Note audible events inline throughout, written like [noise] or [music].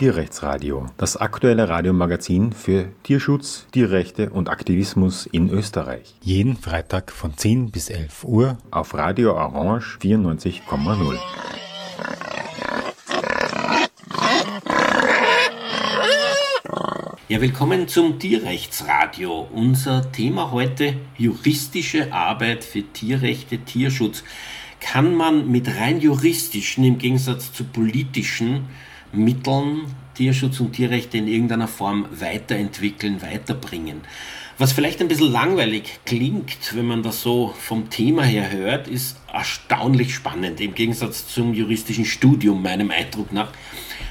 Tierrechtsradio, das aktuelle Radiomagazin für Tierschutz, Tierrechte und Aktivismus in Österreich. Jeden Freitag von 10 bis 11 Uhr auf Radio Orange 94,0. Ja, willkommen zum Tierrechtsradio. Unser Thema heute juristische Arbeit für Tierrechte, Tierschutz. Kann man mit rein juristischen im Gegensatz zu politischen Mitteln Tierschutz und Tierrechte in irgendeiner Form weiterentwickeln, weiterbringen. Was vielleicht ein bisschen langweilig klingt, wenn man das so vom Thema her hört, ist erstaunlich spannend, im Gegensatz zum juristischen Studium meinem Eindruck nach.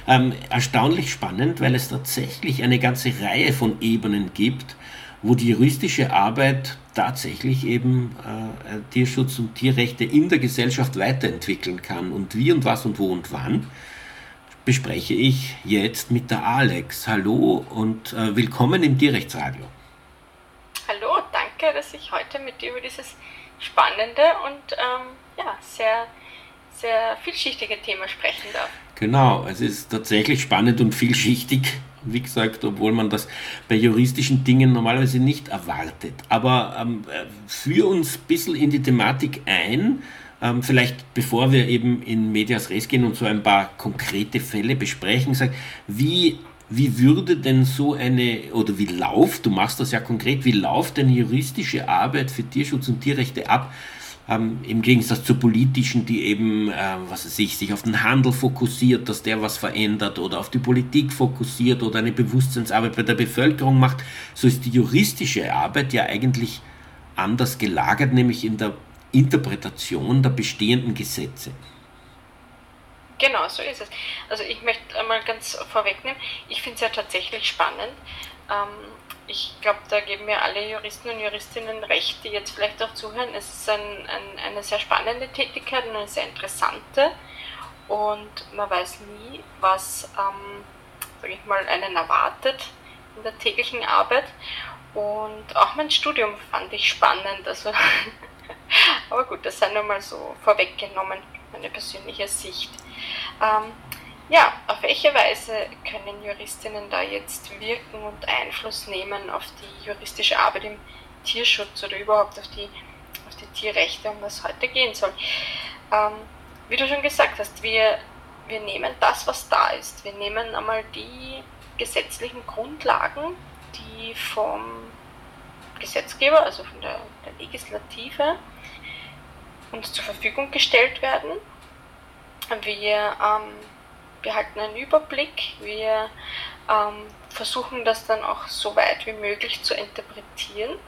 Ähm, erstaunlich spannend, weil es tatsächlich eine ganze Reihe von Ebenen gibt, wo die juristische Arbeit tatsächlich eben äh, Tierschutz und Tierrechte in der Gesellschaft weiterentwickeln kann und wie und was und wo und wann bespreche ich jetzt mit der Alex. Hallo und äh, willkommen im Tierrechtsradio. Hallo, danke, dass ich heute mit dir über dieses spannende und ähm, ja, sehr, sehr vielschichtige Thema sprechen darf. Genau, es ist tatsächlich spannend und vielschichtig, wie gesagt, obwohl man das bei juristischen Dingen normalerweise nicht erwartet. Aber ähm, äh, führ uns ein bisschen in die Thematik ein ähm, vielleicht bevor wir eben in Medias Res gehen und so ein paar konkrete Fälle besprechen, sag, wie, wie würde denn so eine, oder wie läuft, du machst das ja konkret, wie läuft denn juristische Arbeit für Tierschutz und Tierrechte ab? Ähm, Im Gegensatz zu politischen, die eben, äh, was weiß ich, sich auf den Handel fokussiert, dass der was verändert oder auf die Politik fokussiert oder eine Bewusstseinsarbeit bei der Bevölkerung macht, so ist die juristische Arbeit ja eigentlich anders gelagert, nämlich in der Interpretation der bestehenden Gesetze. Genau, so ist es. Also ich möchte einmal ganz vorwegnehmen, ich finde es ja tatsächlich spannend. Ähm, ich glaube, da geben mir alle Juristen und Juristinnen recht, die jetzt vielleicht auch zuhören. Es ist ein, ein, eine sehr spannende Tätigkeit und eine sehr interessante. Und man weiß nie, was, ähm, sage ich mal, einen erwartet in der täglichen Arbeit. Und auch mein Studium fand ich spannend. Also [laughs] Aber gut, das sei nur mal so vorweggenommen, meine persönliche Sicht. Ähm, ja, auf welche Weise können Juristinnen da jetzt wirken und Einfluss nehmen auf die juristische Arbeit im Tierschutz oder überhaupt auf die, auf die Tierrechte, um was heute gehen soll? Ähm, wie du schon gesagt hast, wir, wir nehmen das, was da ist. Wir nehmen einmal die gesetzlichen Grundlagen, die vom Gesetzgeber, also von der, der Legislative, uns zur Verfügung gestellt werden. Wir ähm, behalten einen Überblick, wir ähm, versuchen das dann auch so weit wie möglich zu interpretieren,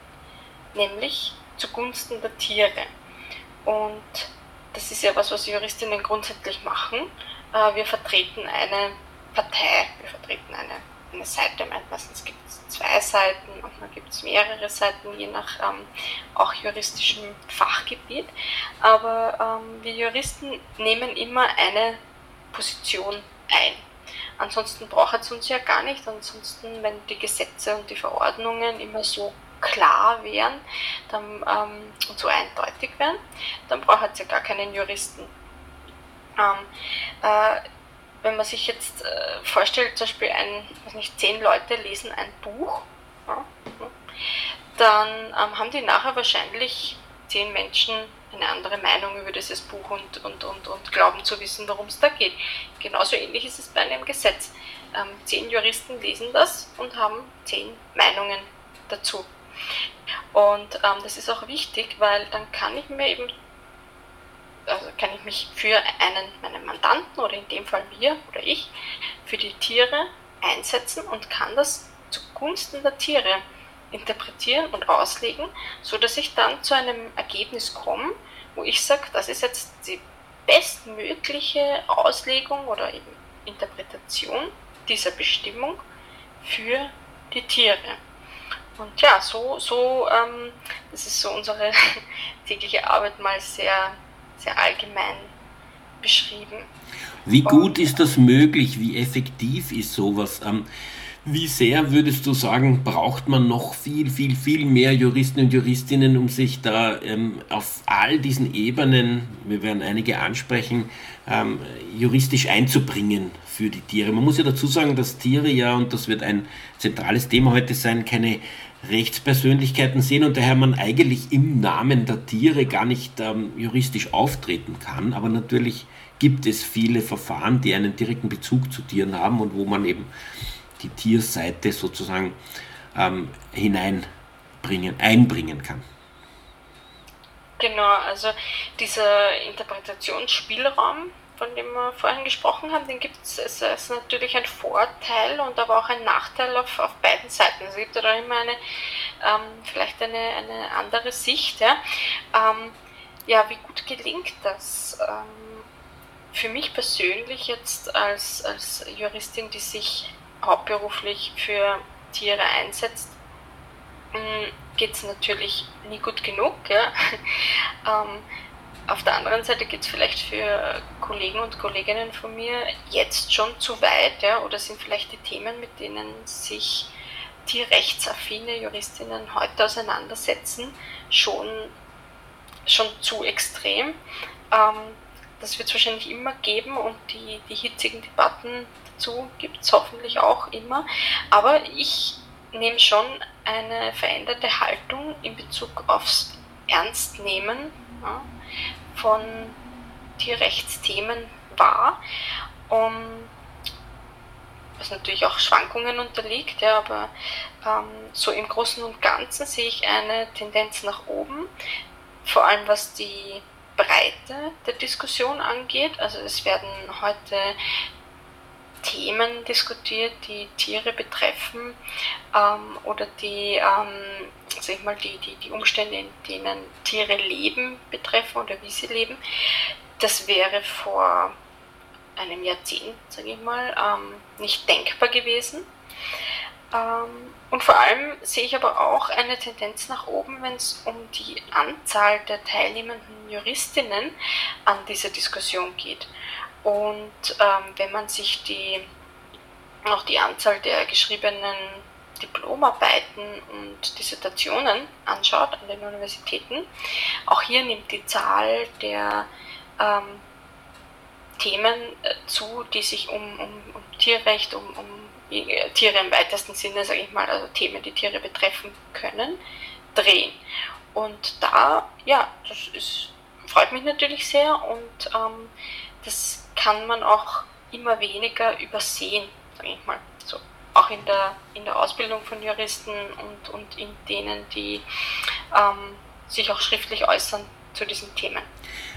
nämlich zugunsten der Tiere. Und das ist ja was, was Juristinnen grundsätzlich machen. Äh, wir vertreten eine Partei, wir vertreten eine, eine Seite, meistens gibt zwei Seiten, manchmal gibt es mehrere Seiten, je nach ähm, auch juristischem Fachgebiet. Aber ähm, wir Juristen nehmen immer eine Position ein. Ansonsten braucht es uns ja gar nicht. Ansonsten, wenn die Gesetze und die Verordnungen immer so klar wären dann, ähm, und so eindeutig wären, dann braucht es ja gar keinen Juristen. Ähm, äh, wenn man sich jetzt äh, vorstellt, zum Beispiel ein, weiß nicht, zehn Leute lesen ein Buch, ja, dann ähm, haben die nachher wahrscheinlich zehn Menschen eine andere Meinung über dieses Buch und, und, und, und glauben zu wissen, worum es da geht. Genauso ähnlich ist es bei einem Gesetz. Ähm, zehn Juristen lesen das und haben zehn Meinungen dazu. Und ähm, das ist auch wichtig, weil dann kann ich mir eben also kann ich mich für einen, meinen Mandanten oder in dem Fall wir oder ich, für die Tiere einsetzen und kann das zugunsten der Tiere interpretieren und auslegen, so dass ich dann zu einem Ergebnis komme, wo ich sage, das ist jetzt die bestmögliche Auslegung oder eben Interpretation dieser Bestimmung für die Tiere. Und ja, so, so ähm, das ist so unsere [laughs] tägliche Arbeit mal sehr sehr allgemein beschrieben. Wie gut ist das möglich? Wie effektiv ist sowas? Ähm, Wie sehr würdest du sagen, braucht man noch viel, viel, viel mehr Juristen und Juristinnen, um sich da ähm, auf all diesen Ebenen, wir werden einige ansprechen, ähm, juristisch einzubringen für die Tiere? Man muss ja dazu sagen, dass Tiere ja, und das wird ein zentrales Thema heute sein, keine Rechtspersönlichkeiten sehen und daher man eigentlich im Namen der Tiere gar nicht ähm, juristisch auftreten kann. Aber natürlich gibt es viele Verfahren, die einen direkten Bezug zu Tieren haben und wo man eben die Tierseite sozusagen ähm, hineinbringen, einbringen kann. Genau, also dieser Interpretationsspielraum, von dem wir vorhin gesprochen haben, den gibt es, ist natürlich ein Vorteil und aber auch ein Nachteil auf, auf beiden Seiten. Es gibt da immer eine, ähm, vielleicht eine, eine andere Sicht. Ja. Ähm, ja, wie gut gelingt das? Ähm, für mich persönlich jetzt als, als Juristin, die sich hauptberuflich für Tiere einsetzt, mm, geht es natürlich nie gut genug. Ja. [laughs] auf der anderen Seite geht es vielleicht für Kollegen und Kolleginnen von mir jetzt schon zu weit, ja, oder sind vielleicht die Themen, mit denen sich tierrechtsaffine Juristinnen heute auseinandersetzen, schon, schon zu extrem. Ähm, das wird es wahrscheinlich immer geben und die, die hitzigen Debatten dazu gibt es hoffentlich auch immer. Aber ich nehme schon eine veränderte Haltung in Bezug aufs Ernstnehmen ja, von Tierrechtsthemen wahr. Um, was natürlich auch Schwankungen unterliegt, ja, aber ähm, so im Großen und Ganzen sehe ich eine Tendenz nach oben, vor allem was die Breite der Diskussion angeht. Also es werden heute Themen diskutiert, die Tiere betreffen ähm, oder die, ähm, sag ich mal, die, die, die Umstände, in denen Tiere leben, betreffen oder wie sie leben. Das wäre vor einem Jahrzehnt, sage ich mal, ähm, nicht denkbar gewesen. Ähm, und vor allem sehe ich aber auch eine Tendenz nach oben, wenn es um die Anzahl der teilnehmenden Juristinnen an dieser Diskussion geht. Und ähm, wenn man sich die, auch die Anzahl der geschriebenen Diplomarbeiten und Dissertationen anschaut an den Universitäten, auch hier nimmt die Zahl der ähm, Themen äh, zu, die sich um, um, um Tierrecht, um, um äh, Tiere im weitesten Sinne, sage ich mal, also Themen, die Tiere betreffen können, drehen. Und da, ja, das ist, freut mich natürlich sehr und ähm, das kann man auch immer weniger übersehen, sage ich mal. So, auch in der, in der Ausbildung von Juristen und, und in denen, die ähm, sich auch schriftlich äußern zu diesen Themen.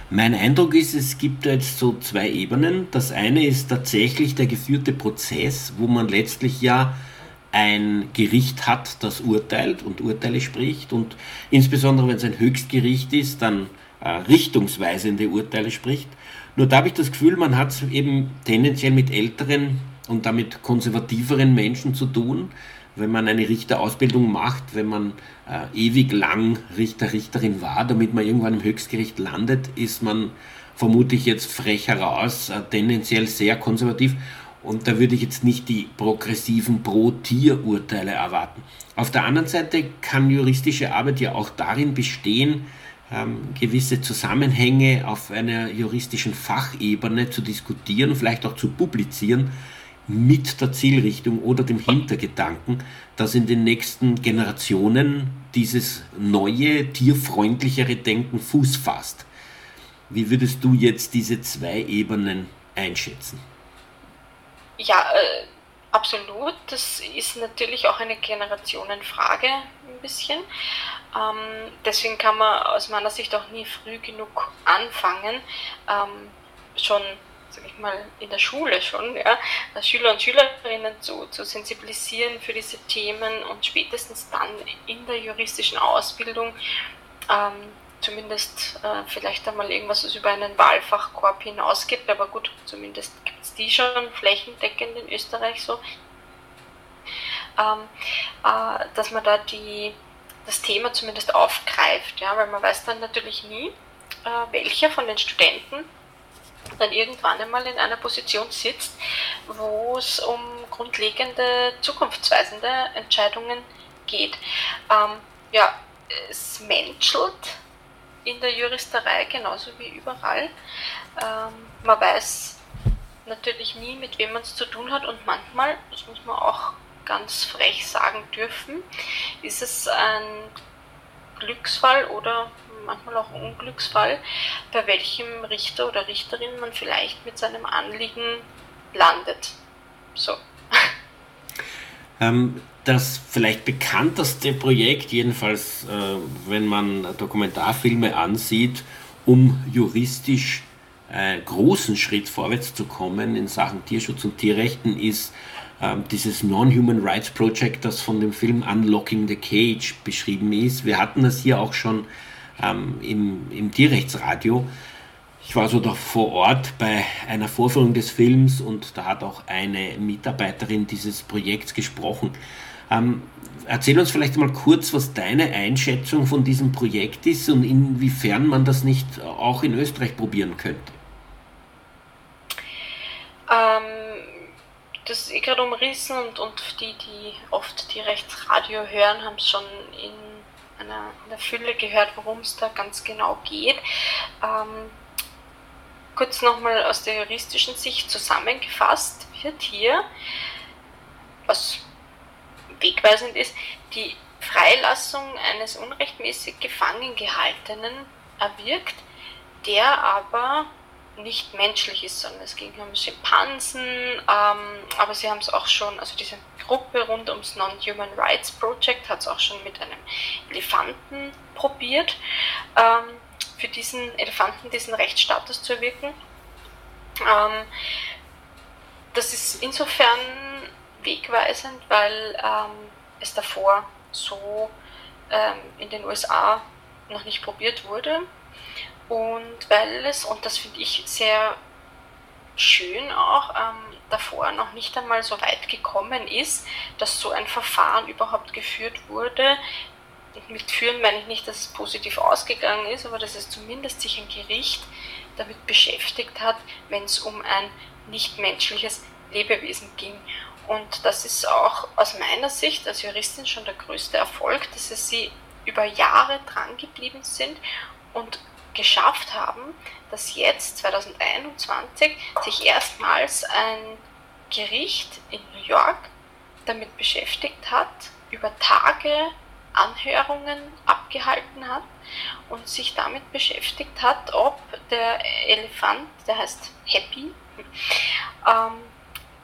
Mein Eindruck ist, es gibt da jetzt so zwei Ebenen. Das eine ist tatsächlich der geführte Prozess, wo man letztlich ja ein Gericht hat, das urteilt und Urteile spricht und insbesondere wenn es ein Höchstgericht ist, dann äh, richtungsweisende Urteile spricht. Nur da habe ich das Gefühl, man hat es eben tendenziell mit älteren und damit konservativeren Menschen zu tun, wenn man eine Richterausbildung macht, wenn man äh, ewig lang Richter, Richterin war, damit man irgendwann im Höchstgericht landet, ist man vermutlich jetzt frech heraus, äh, tendenziell sehr konservativ. Und da würde ich jetzt nicht die progressiven Pro-Tier-Urteile erwarten. Auf der anderen Seite kann juristische Arbeit ja auch darin bestehen, ähm, gewisse Zusammenhänge auf einer juristischen Fachebene zu diskutieren, vielleicht auch zu publizieren, mit der Zielrichtung oder dem Hintergedanken, dass in den nächsten Generationen dieses neue, tierfreundlichere Denken Fuß fasst. Wie würdest du jetzt diese zwei Ebenen einschätzen? Ja, äh, absolut. Das ist natürlich auch eine Generationenfrage ein bisschen. Ähm, deswegen kann man aus meiner Sicht auch nie früh genug anfangen, ähm, schon sag ich mal, in der Schule schon, ja, Schüler und Schülerinnen zu, zu sensibilisieren für diese Themen und spätestens dann in der juristischen Ausbildung ähm, zumindest äh, vielleicht einmal irgendwas, was über einen Wahlfachkorb hinausgeht, aber gut, zumindest gibt es die schon flächendeckend in Österreich so, ähm, äh, dass man da die das Thema zumindest aufgreift, ja, weil man weiß dann natürlich nie, äh, welcher von den Studenten dann irgendwann einmal in einer Position sitzt, wo es um grundlegende, zukunftsweisende Entscheidungen geht. Ähm, ja, es menschelt in der Juristerei genauso wie überall. Ähm, man weiß natürlich nie, mit wem man es zu tun hat und manchmal, das muss man auch ganz frech sagen dürfen, ist es ein Glücksfall oder manchmal auch Unglücksfall, bei welchem Richter oder Richterin man vielleicht mit seinem Anliegen landet. So. Ähm, das vielleicht bekannteste Projekt, jedenfalls äh, wenn man Dokumentarfilme ansieht, um juristisch äh, großen Schritt vorwärts zu kommen in Sachen Tierschutz und Tierrechten, ist äh, dieses Non-Human Rights Project, das von dem Film Unlocking the Cage beschrieben ist. Wir hatten das hier auch schon ähm, im, im Tierrechtsradio. Ich war so da vor Ort bei einer Vorführung des Films und da hat auch eine Mitarbeiterin dieses Projekts gesprochen. Ähm, erzähl uns vielleicht mal kurz, was deine Einschätzung von diesem Projekt ist und inwiefern man das nicht auch in Österreich probieren könnte. Ähm, das ist gerade umrissen und, und die, die oft die Rechtsradio hören, haben es schon in einer, einer Fülle gehört, worum es da ganz genau geht. Ähm, kurz nochmal aus der juristischen Sicht zusammengefasst wird hier, was wegweisend ist, die Freilassung eines unrechtmäßig gefangen gehaltenen erwirkt, der aber nicht menschlich ist, sondern es ging um Schimpansen, ähm, aber sie haben es auch schon, also diese Gruppe rund ums Non-Human Rights Project hat es auch schon mit einem Elefanten probiert, ähm, für diesen Elefanten diesen Rechtsstatus zu erwirken. Ähm, das ist insofern wegweisend, weil ähm, es davor so ähm, in den USA noch nicht probiert wurde und weil es, und das finde ich sehr schön auch, ähm, davor noch nicht einmal so weit gekommen ist, dass so ein Verfahren überhaupt geführt wurde. Und mit führen meine ich nicht, dass es positiv ausgegangen ist, aber dass es zumindest sich ein Gericht damit beschäftigt hat, wenn es um ein nichtmenschliches Lebewesen ging. Und das ist auch aus meiner Sicht als Juristin schon der größte Erfolg, dass sie über Jahre dran geblieben sind und geschafft haben, dass jetzt 2021 sich erstmals ein Gericht in New York damit beschäftigt hat, über Tage Anhörungen abgehalten hat und sich damit beschäftigt hat, ob der Elefant, der heißt Happy, ähm,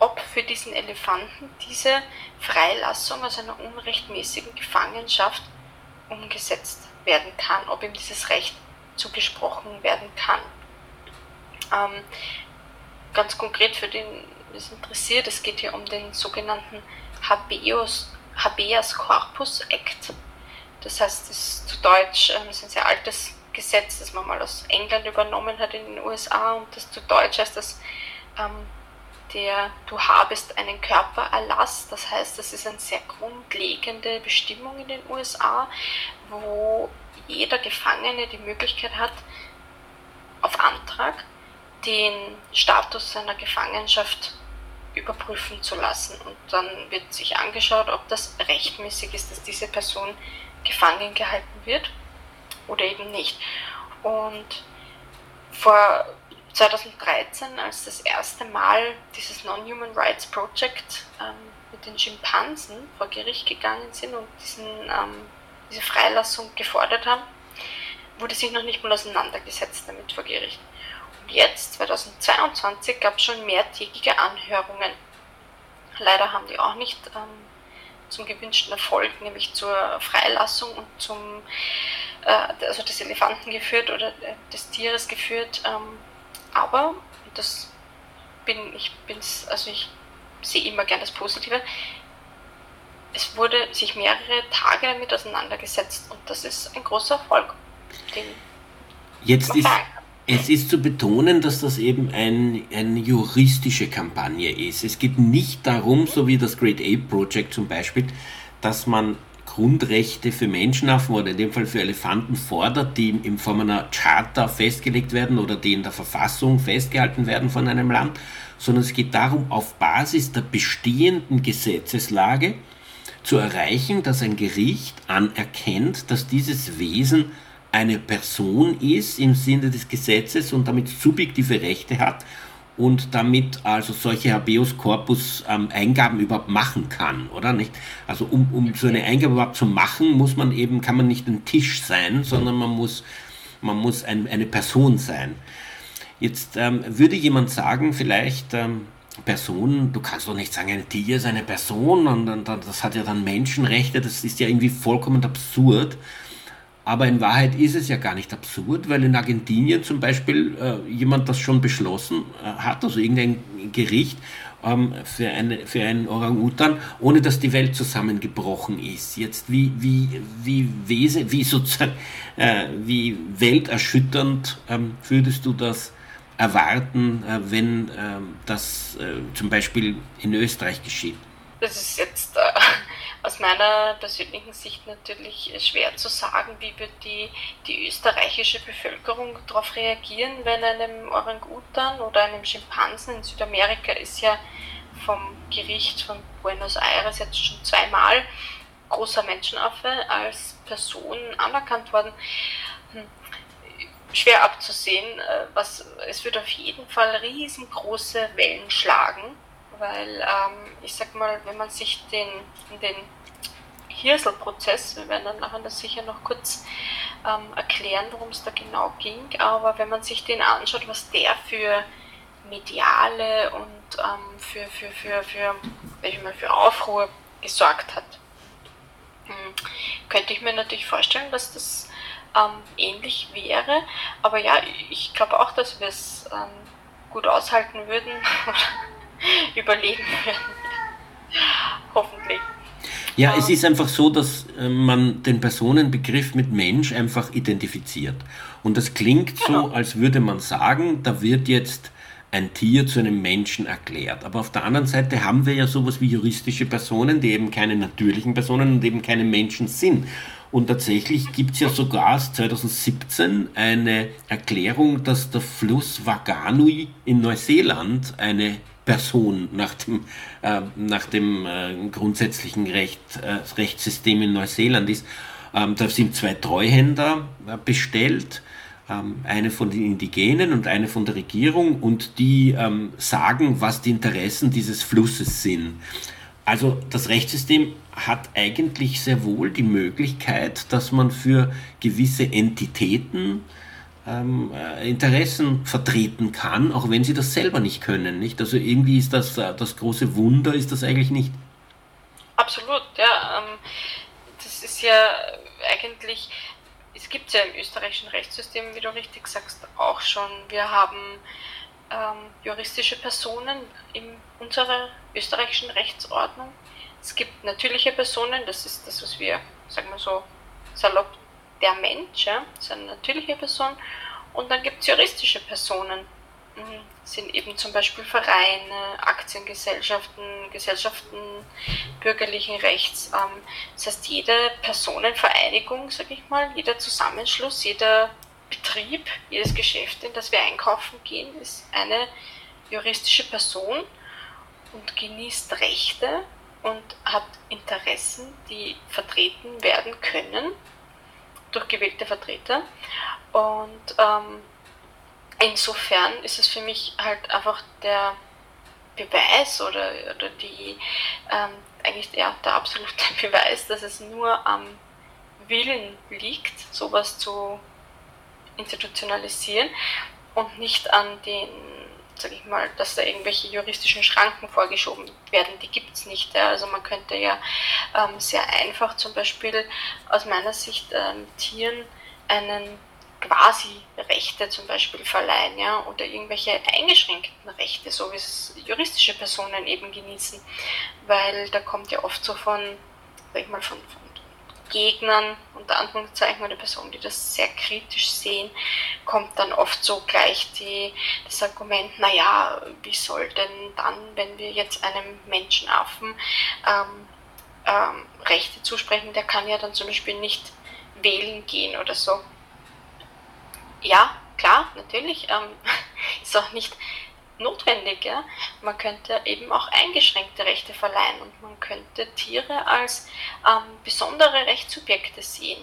ob für diesen Elefanten diese Freilassung aus einer unrechtmäßigen Gefangenschaft umgesetzt werden kann, ob ihm dieses Recht zugesprochen werden kann. Ähm, ganz konkret für den es interessiert, es geht hier um den sogenannten Habeas, Habeas Corpus Act. Das heißt, das ist zu Deutsch ähm, ist ein sehr altes Gesetz, das man mal aus England übernommen hat in den USA und das zu Deutsch heißt das ähm, der Du habest einen Körpererlass. Das heißt, das ist eine sehr grundlegende Bestimmung in den USA, wo jeder Gefangene die Möglichkeit hat, auf Antrag den Status seiner Gefangenschaft überprüfen zu lassen. Und dann wird sich angeschaut, ob das rechtmäßig ist, dass diese Person gefangen gehalten wird oder eben nicht. Und vor 2013, als das erste Mal dieses Non-Human Rights Project ähm, mit den Schimpansen vor Gericht gegangen sind und diesen ähm, diese Freilassung gefordert haben, wurde sich noch nicht mal auseinandergesetzt damit vor Gericht. Und jetzt, 2022, gab es schon mehrtägige Anhörungen. Leider haben die auch nicht ähm, zum gewünschten Erfolg, nämlich zur Freilassung und zum äh, also des Elefanten geführt oder äh, des Tieres geführt. Ähm, aber das bin ich bin's, also ich sehe immer gern das Positive es wurde sich mehrere Tage damit auseinandergesetzt und das ist ein großer Erfolg. Jetzt ist, es ist zu betonen, dass das eben ein, eine juristische Kampagne ist. Es geht nicht darum, so wie das Great Ape Project zum Beispiel, dass man Grundrechte für Menschenaffen oder in dem Fall für Elefanten fordert, die in Form einer Charta festgelegt werden oder die in der Verfassung festgehalten werden von einem Land, sondern es geht darum, auf Basis der bestehenden Gesetzeslage zu erreichen, dass ein Gericht anerkennt, dass dieses Wesen eine Person ist im Sinne des Gesetzes und damit subjektive Rechte hat und damit also solche Habeus Corpus ähm, Eingaben überhaupt machen kann, oder nicht? Also um, um so eine Eingabe überhaupt zu machen, muss man eben, kann man nicht ein Tisch sein, sondern man muss, man muss ein, eine Person sein. Jetzt ähm, würde jemand sagen, vielleicht ähm, Person, du kannst doch nicht sagen, ein Tier ist eine Person und, und, und das hat ja dann Menschenrechte, das ist ja irgendwie vollkommen absurd. Aber in Wahrheit ist es ja gar nicht absurd, weil in Argentinien zum Beispiel äh, jemand das schon beschlossen äh, hat, also irgendein Gericht ähm, für, eine, für einen Orang-Utan, ohne dass die Welt zusammengebrochen ist. Jetzt wie, wie, wie, Wese, wie, sozusagen, äh, wie welterschütternd ähm, würdest du das erwarten, äh, wenn ähm, das äh, zum Beispiel in Österreich geschieht? Das ist jetzt äh, aus meiner persönlichen Sicht natürlich schwer zu sagen, wie wird die, die österreichische Bevölkerung darauf reagieren, wenn einem Orang-Utan oder einem Schimpansen in Südamerika ist ja vom Gericht von Buenos Aires jetzt schon zweimal großer Menschenaffe als Person anerkannt worden. Hm, schwer abzusehen, äh, was es wird auf jeden Fall riesengroße Wellen schlagen weil ähm, ich sag mal, wenn man sich den, den Hirsel-Prozess, wir werden dann nachher das sicher noch kurz ähm, erklären, worum es da genau ging, aber wenn man sich den anschaut, was der für mediale und ähm, für, für, für, für, ich mal, für Aufruhr gesorgt hat, hm, könnte ich mir natürlich vorstellen, dass das ähm, ähnlich wäre. Aber ja, ich glaube auch, dass wir es ähm, gut aushalten würden [laughs] [laughs] überleben werden. Hoffentlich. Ja, es ist einfach so, dass äh, man den Personenbegriff mit Mensch einfach identifiziert. Und das klingt so, genau. als würde man sagen, da wird jetzt ein Tier zu einem Menschen erklärt. Aber auf der anderen Seite haben wir ja sowas wie juristische Personen, die eben keine natürlichen Personen und eben keine Menschen sind. Und tatsächlich gibt es ja sogar 2017 eine Erklärung, dass der Fluss Waganui in Neuseeland eine Person nach dem, äh, nach dem äh, grundsätzlichen Recht, äh, Rechtssystem in Neuseeland ist. Ähm, da sind zwei Treuhänder äh, bestellt, ähm, eine von den Indigenen und eine von der Regierung und die ähm, sagen, was die Interessen dieses Flusses sind. Also das Rechtssystem hat eigentlich sehr wohl die Möglichkeit, dass man für gewisse Entitäten ähm, äh, Interessen vertreten kann, auch wenn sie das selber nicht können. Nicht? Also irgendwie ist das äh, das große Wunder, ist das eigentlich nicht. Absolut, ja. Ähm, das ist ja eigentlich, es gibt ja im österreichischen Rechtssystem, wie du richtig sagst, auch schon. Wir haben ähm, juristische Personen in unserer österreichischen Rechtsordnung. Es gibt natürliche Personen, das ist das, was wir, sagen wir so, salopp der Mensch, ja, ist eine natürliche Person. Und dann gibt es juristische Personen, mhm. sind eben zum Beispiel Vereine, Aktiengesellschaften, Gesellschaften bürgerlichen Rechts. Ähm, das heißt, jede Personenvereinigung, sage ich mal, jeder Zusammenschluss, jeder Betrieb, jedes Geschäft, in das wir einkaufen gehen, ist eine juristische Person und genießt Rechte und hat Interessen, die vertreten werden können durch gewählte Vertreter. Und ähm, insofern ist es für mich halt einfach der Beweis oder, oder die, ähm, eigentlich ja, der absolute [laughs] Beweis, dass es nur am Willen liegt, sowas zu institutionalisieren und nicht an den sage ich mal, dass da irgendwelche juristischen Schranken vorgeschoben werden. Die gibt es nicht. Also man könnte ja ähm, sehr einfach zum Beispiel aus meiner Sicht ähm, Tieren einen quasi Rechte zum Beispiel verleihen, ja, oder irgendwelche eingeschränkten Rechte, so wie es juristische Personen eben genießen, weil da kommt ja oft so von, sag ich mal, von, von Gegnern, unter Anführungszeichen, oder Personen, die das sehr kritisch sehen, kommt dann oft so gleich die, das Argument, naja, wie soll denn dann, wenn wir jetzt einem Menschenaffen ähm, ähm, Rechte zusprechen, der kann ja dann zum Beispiel nicht wählen gehen oder so. Ja, klar, natürlich, ähm, [laughs] ist auch nicht notwendig. Ja? Man könnte eben auch eingeschränkte Rechte verleihen und man könnte Tiere als ähm, besondere Rechtssubjekte sehen.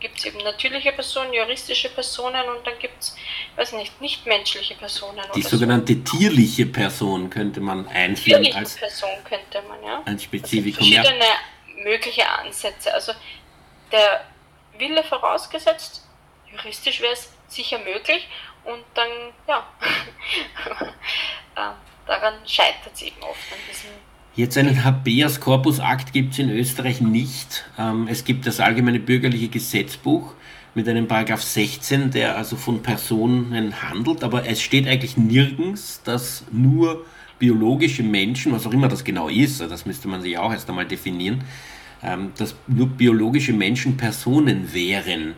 Gibt es eben natürliche Personen, juristische Personen und dann gibt es, weiß nicht, nichtmenschliche Personen. Die sogenannte so. tierliche Person könnte man einführen. Tierliche als Person könnte man, ja. Ein Spezifikum. Also verschiedene ja. mögliche Ansätze. Also der Wille vorausgesetzt, juristisch wäre es sicher möglich und dann, ja, [laughs] ähm, daran scheitert es eben oft an diesem. Jetzt einen Habeas Corpus Akt gibt es in Österreich nicht. Ähm, es gibt das allgemeine bürgerliche Gesetzbuch mit einem Paragraph 16, der also von Personen handelt, aber es steht eigentlich nirgends, dass nur biologische Menschen, was auch immer das genau ist, das müsste man sich auch erst einmal definieren, ähm, dass nur biologische Menschen Personen wären.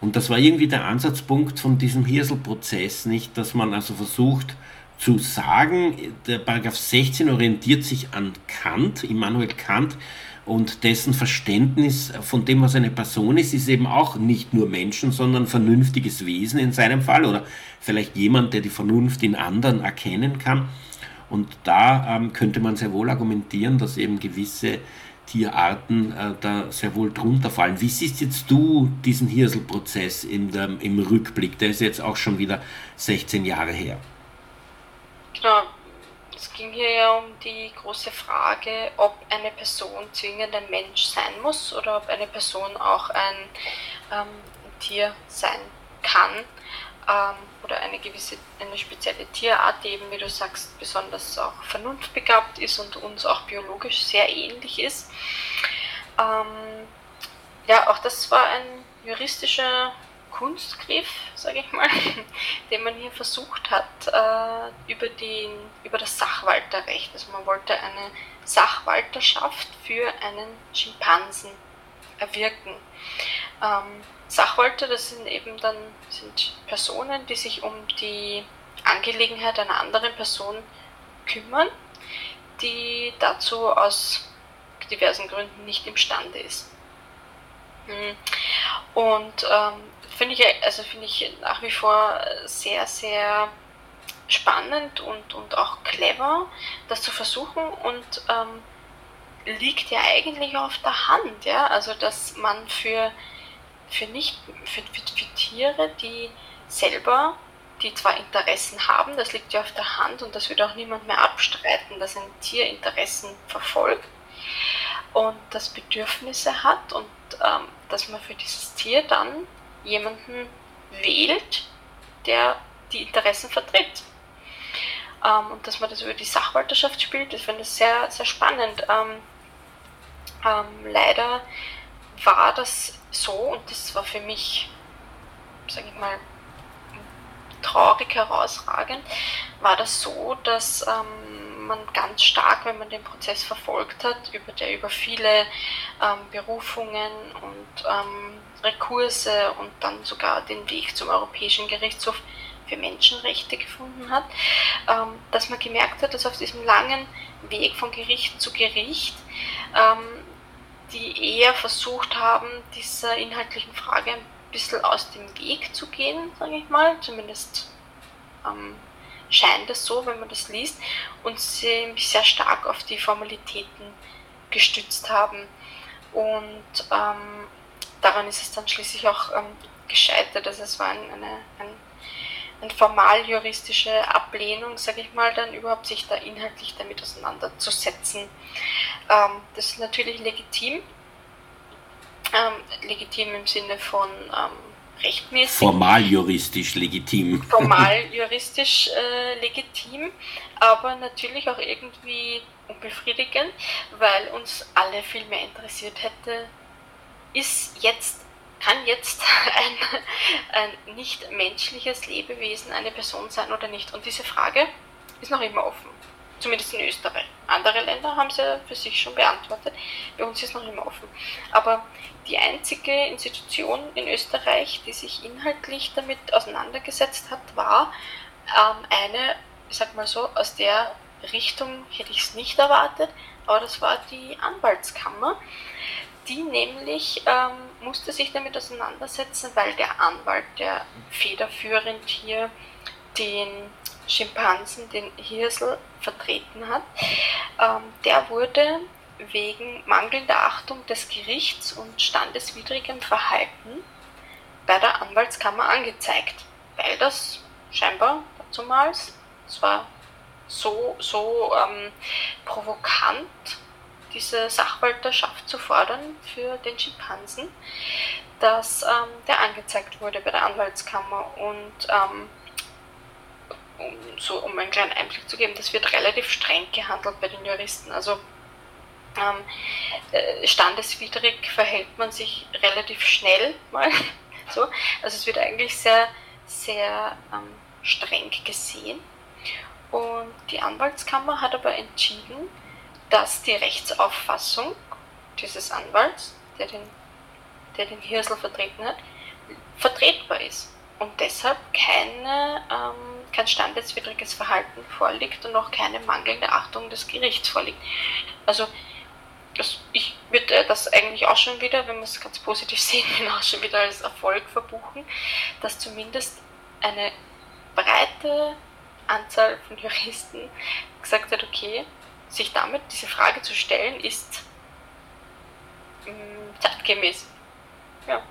Und das war irgendwie der Ansatzpunkt von diesem Hirsel-Prozess, nicht, dass man also versucht zu sagen, der Paragraph 16 orientiert sich an Kant, Immanuel Kant, und dessen Verständnis von dem, was eine Person ist, ist eben auch nicht nur Menschen, sondern vernünftiges Wesen in seinem Fall oder vielleicht jemand, der die Vernunft in anderen erkennen kann. Und da ähm, könnte man sehr wohl argumentieren, dass eben gewisse Tierarten äh, da sehr wohl drunter fallen. Wie siehst jetzt du diesen Hirselprozess in der, im Rückblick? Der ist jetzt auch schon wieder 16 Jahre her. Genau. Es ging hier ja um die große Frage, ob eine Person zwingend ein Mensch sein muss oder ob eine Person auch ein, ähm, ein Tier sein kann. Ähm, oder eine gewisse, eine spezielle Tierart, die eben, wie du sagst, besonders auch vernunftbegabt ist und uns auch biologisch sehr ähnlich ist. Ähm, ja, auch das war ein juristischer Kunstgriff, sage ich mal, [laughs] den man hier versucht hat äh, über, den, über das Sachwalterrecht. Also man wollte eine Sachwalterschaft für einen Schimpansen erwirken. Ähm, Sachwalter, das sind eben dann sind Personen, die sich um die Angelegenheit einer anderen Person kümmern, die dazu aus diversen Gründen nicht imstande ist. Hm. Und ähm, finde ich, also finde ich nach wie vor sehr, sehr spannend und, und auch clever, das zu versuchen und ähm, liegt ja eigentlich auf der Hand, ja, also dass man für für, nicht, für, für, Tiere, die selber, die zwar Interessen haben, das liegt ja auf der Hand und das wird auch niemand mehr abstreiten, dass ein Tier Interessen verfolgt und das Bedürfnisse hat und ähm, dass man für dieses Tier dann jemanden wählt, der die Interessen vertritt. Ähm, und dass man das über die Sachwalterschaft spielt, das finde ich sehr, sehr spannend. Ähm, ähm leider war das so, und das war für mich, sage ich mal, traurig herausragend, war das so, dass ähm, man ganz stark, wenn man den Prozess verfolgt hat, über der über viele ähm, Berufungen und ähm, Rekurse und dann sogar den Weg zum Europäischen Gerichtshof für Menschenrechte gefunden hat, ähm, dass man gemerkt hat, dass auf diesem langen Weg von Gericht zu Gericht ähm, die eher versucht haben, dieser inhaltlichen Frage ein bisschen aus dem Weg zu gehen, sage ich mal. Zumindest ähm, scheint es so, wenn man das liest, und sie sehr stark auf die Formalitäten gestützt haben. Und ähm, daran ist es dann schließlich auch ähm, gescheitert. Also es war ein, eine, ein eine formal-juristische Ablehnung, sage ich mal, dann überhaupt sich da inhaltlich damit auseinanderzusetzen. Ähm, das ist natürlich legitim, ähm, legitim im Sinne von ähm, rechtmäßig. Formal-juristisch legitim. [laughs] Formal-juristisch äh, legitim, aber natürlich auch irgendwie unbefriedigend, weil uns alle viel mehr interessiert hätte, ist jetzt kann jetzt [laughs] ein, ein nicht menschliches Lebewesen eine Person sein oder nicht? Und diese Frage ist noch immer offen. Zumindest in Österreich. Andere Länder haben sie für sich schon beantwortet. Bei uns ist noch immer offen. Aber die einzige Institution in Österreich, die sich inhaltlich damit auseinandergesetzt hat, war ähm, eine, ich sag mal so, aus der Richtung hätte ich es nicht erwartet, aber das war die Anwaltskammer. Die nämlich ähm, musste sich damit auseinandersetzen, weil der Anwalt, der federführend hier den Schimpansen, den Hirsel, vertreten hat, ähm, der wurde wegen mangelnder Achtung des Gerichts und standeswidrigem Verhalten bei der Anwaltskammer angezeigt, weil das scheinbar dazumals, es war so, so ähm, provokant, diese Sachwalterschaft zu fordern für den Schimpansen, dass ähm, der angezeigt wurde bei der Anwaltskammer und ähm, um, so um einen kleinen Einblick zu geben, das wird relativ streng gehandelt bei den Juristen. Also ähm, äh, standeswidrig verhält man sich relativ schnell mal. [laughs] so. Also es wird eigentlich sehr, sehr ähm, streng gesehen. Und die Anwaltskammer hat aber entschieden, dass die Rechtsauffassung dieses Anwalts, der den, der den Hirsel vertreten hat, vertretbar ist und deshalb keine, ähm, kein standeswidriges Verhalten vorliegt und auch keine mangelnde Achtung des Gerichts vorliegt. Also das, ich würde das eigentlich auch schon wieder, wenn wir es ganz positiv [laughs] sehen, auch schon wieder als Erfolg verbuchen, dass zumindest eine breite Anzahl von Juristen gesagt hat, okay, sich damit diese Frage zu stellen, ist mh, mm, zeitgemäß. Ja.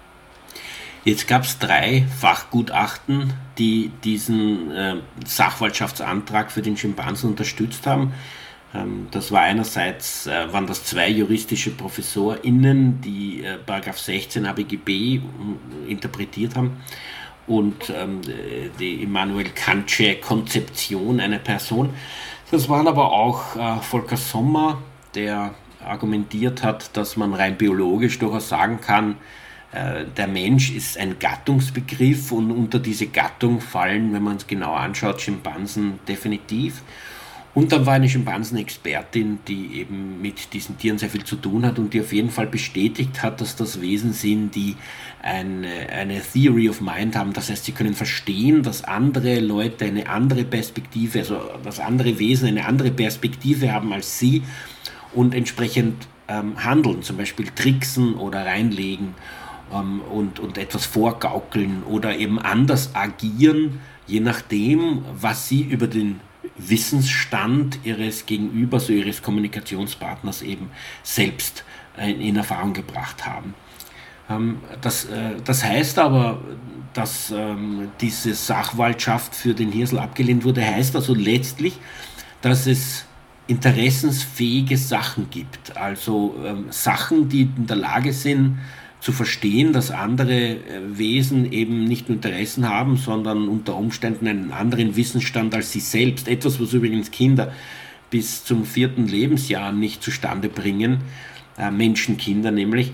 Jetzt gab es drei Fachgutachten, die diesen äh, Sachwaltschaftsantrag für den Schimpansen unterstützt haben. Ähm, das war einerseits, äh, waren das zwei juristische ProfessorInnen, die äh, Paragraph 16 ABGB äh, interpretiert haben und ähm, die Immanuel Kantsche Konzeption einer Person. Das waren aber auch äh, Volker Sommer, der argumentiert hat, dass man rein biologisch durchaus sagen kann, äh, der Mensch ist ein Gattungsbegriff und unter diese Gattung fallen, wenn man es genau anschaut, Schimpansen definitiv. Und dann war eine Schimpansenexpertin, die eben mit diesen Tieren sehr viel zu tun hat und die auf jeden Fall bestätigt hat, dass das Wesen sind, die eine, eine Theory of Mind haben. Das heißt, sie können verstehen, dass andere Leute eine andere Perspektive, also dass andere Wesen eine andere Perspektive haben als sie und entsprechend ähm, handeln, zum Beispiel tricksen oder reinlegen ähm, und, und etwas vorgaukeln oder eben anders agieren, je nachdem, was sie über den Wissensstand ihres Gegenübers, so ihres Kommunikationspartners eben selbst äh, in Erfahrung gebracht haben. Ähm, das, äh, das heißt aber, dass ähm, diese Sachwaldschaft für den Hirsel abgelehnt wurde, heißt also letztlich, dass es interessensfähige Sachen gibt. Also ähm, Sachen, die in der Lage sind, zu verstehen, dass andere äh, Wesen eben nicht nur Interessen haben, sondern unter Umständen einen anderen Wissensstand als sie selbst. Etwas, was übrigens Kinder bis zum vierten Lebensjahr nicht zustande bringen, äh, Menschenkinder nämlich,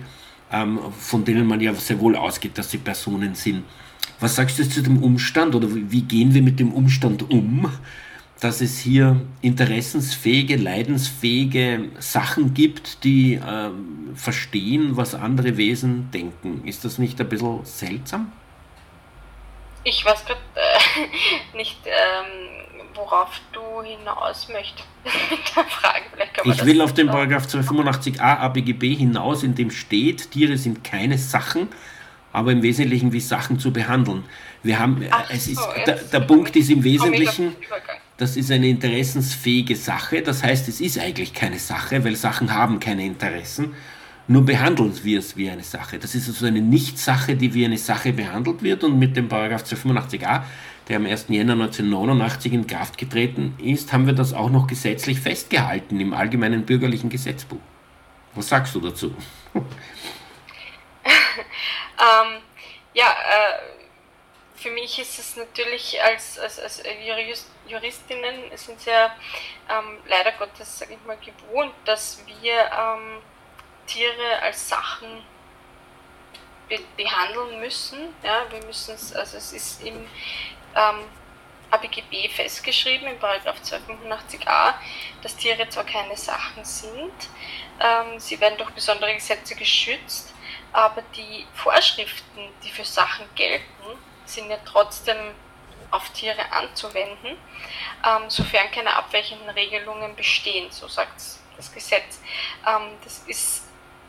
ähm, von denen man ja sehr wohl ausgeht, dass sie Personen sind. Was sagst du zu dem Umstand oder wie gehen wir mit dem Umstand um, dass es hier interessensfähige, leidensfähige Sachen gibt, die äh, verstehen, was andere Wesen denken. Ist das nicht ein bisschen seltsam? Ich weiß gerade äh, [laughs] nicht, ähm, worauf du hinaus möchtest mit der Frage. ich will auf den Paragraph 285a ABGB hinaus, in dem steht, Tiere sind keine Sachen, aber im Wesentlichen wie Sachen zu behandeln. Wir haben, Ach es ist, der, der Punkt ist im Wesentlichen, das ist eine interessensfähige Sache. Das heißt, es ist eigentlich keine Sache, weil Sachen haben keine Interessen. Nur behandeln wir es wie eine Sache. Das ist also eine Nicht-Sache, die wie eine Sache behandelt wird. Und mit dem Paragraph 285a, der am 1. Jänner 1989 in Kraft getreten ist, haben wir das auch noch gesetzlich festgehalten im Allgemeinen Bürgerlichen Gesetzbuch. Was sagst du dazu? [laughs] ähm, ja, äh für mich ist es natürlich als, als, als Jurist, Juristinnen sind ja ähm, leider Gottes, sage ich mal, gewohnt, dass wir ähm, Tiere als Sachen be behandeln müssen. Ja, wir müssen es, also es ist im ähm, ABGB festgeschrieben, im Paragraph 285a, dass Tiere zwar keine Sachen sind, ähm, sie werden durch besondere Gesetze geschützt, aber die Vorschriften, die für Sachen gelten, sind ja trotzdem auf Tiere anzuwenden, ähm, sofern keine abweichenden Regelungen bestehen, so sagt das Gesetz. Ähm, das ist,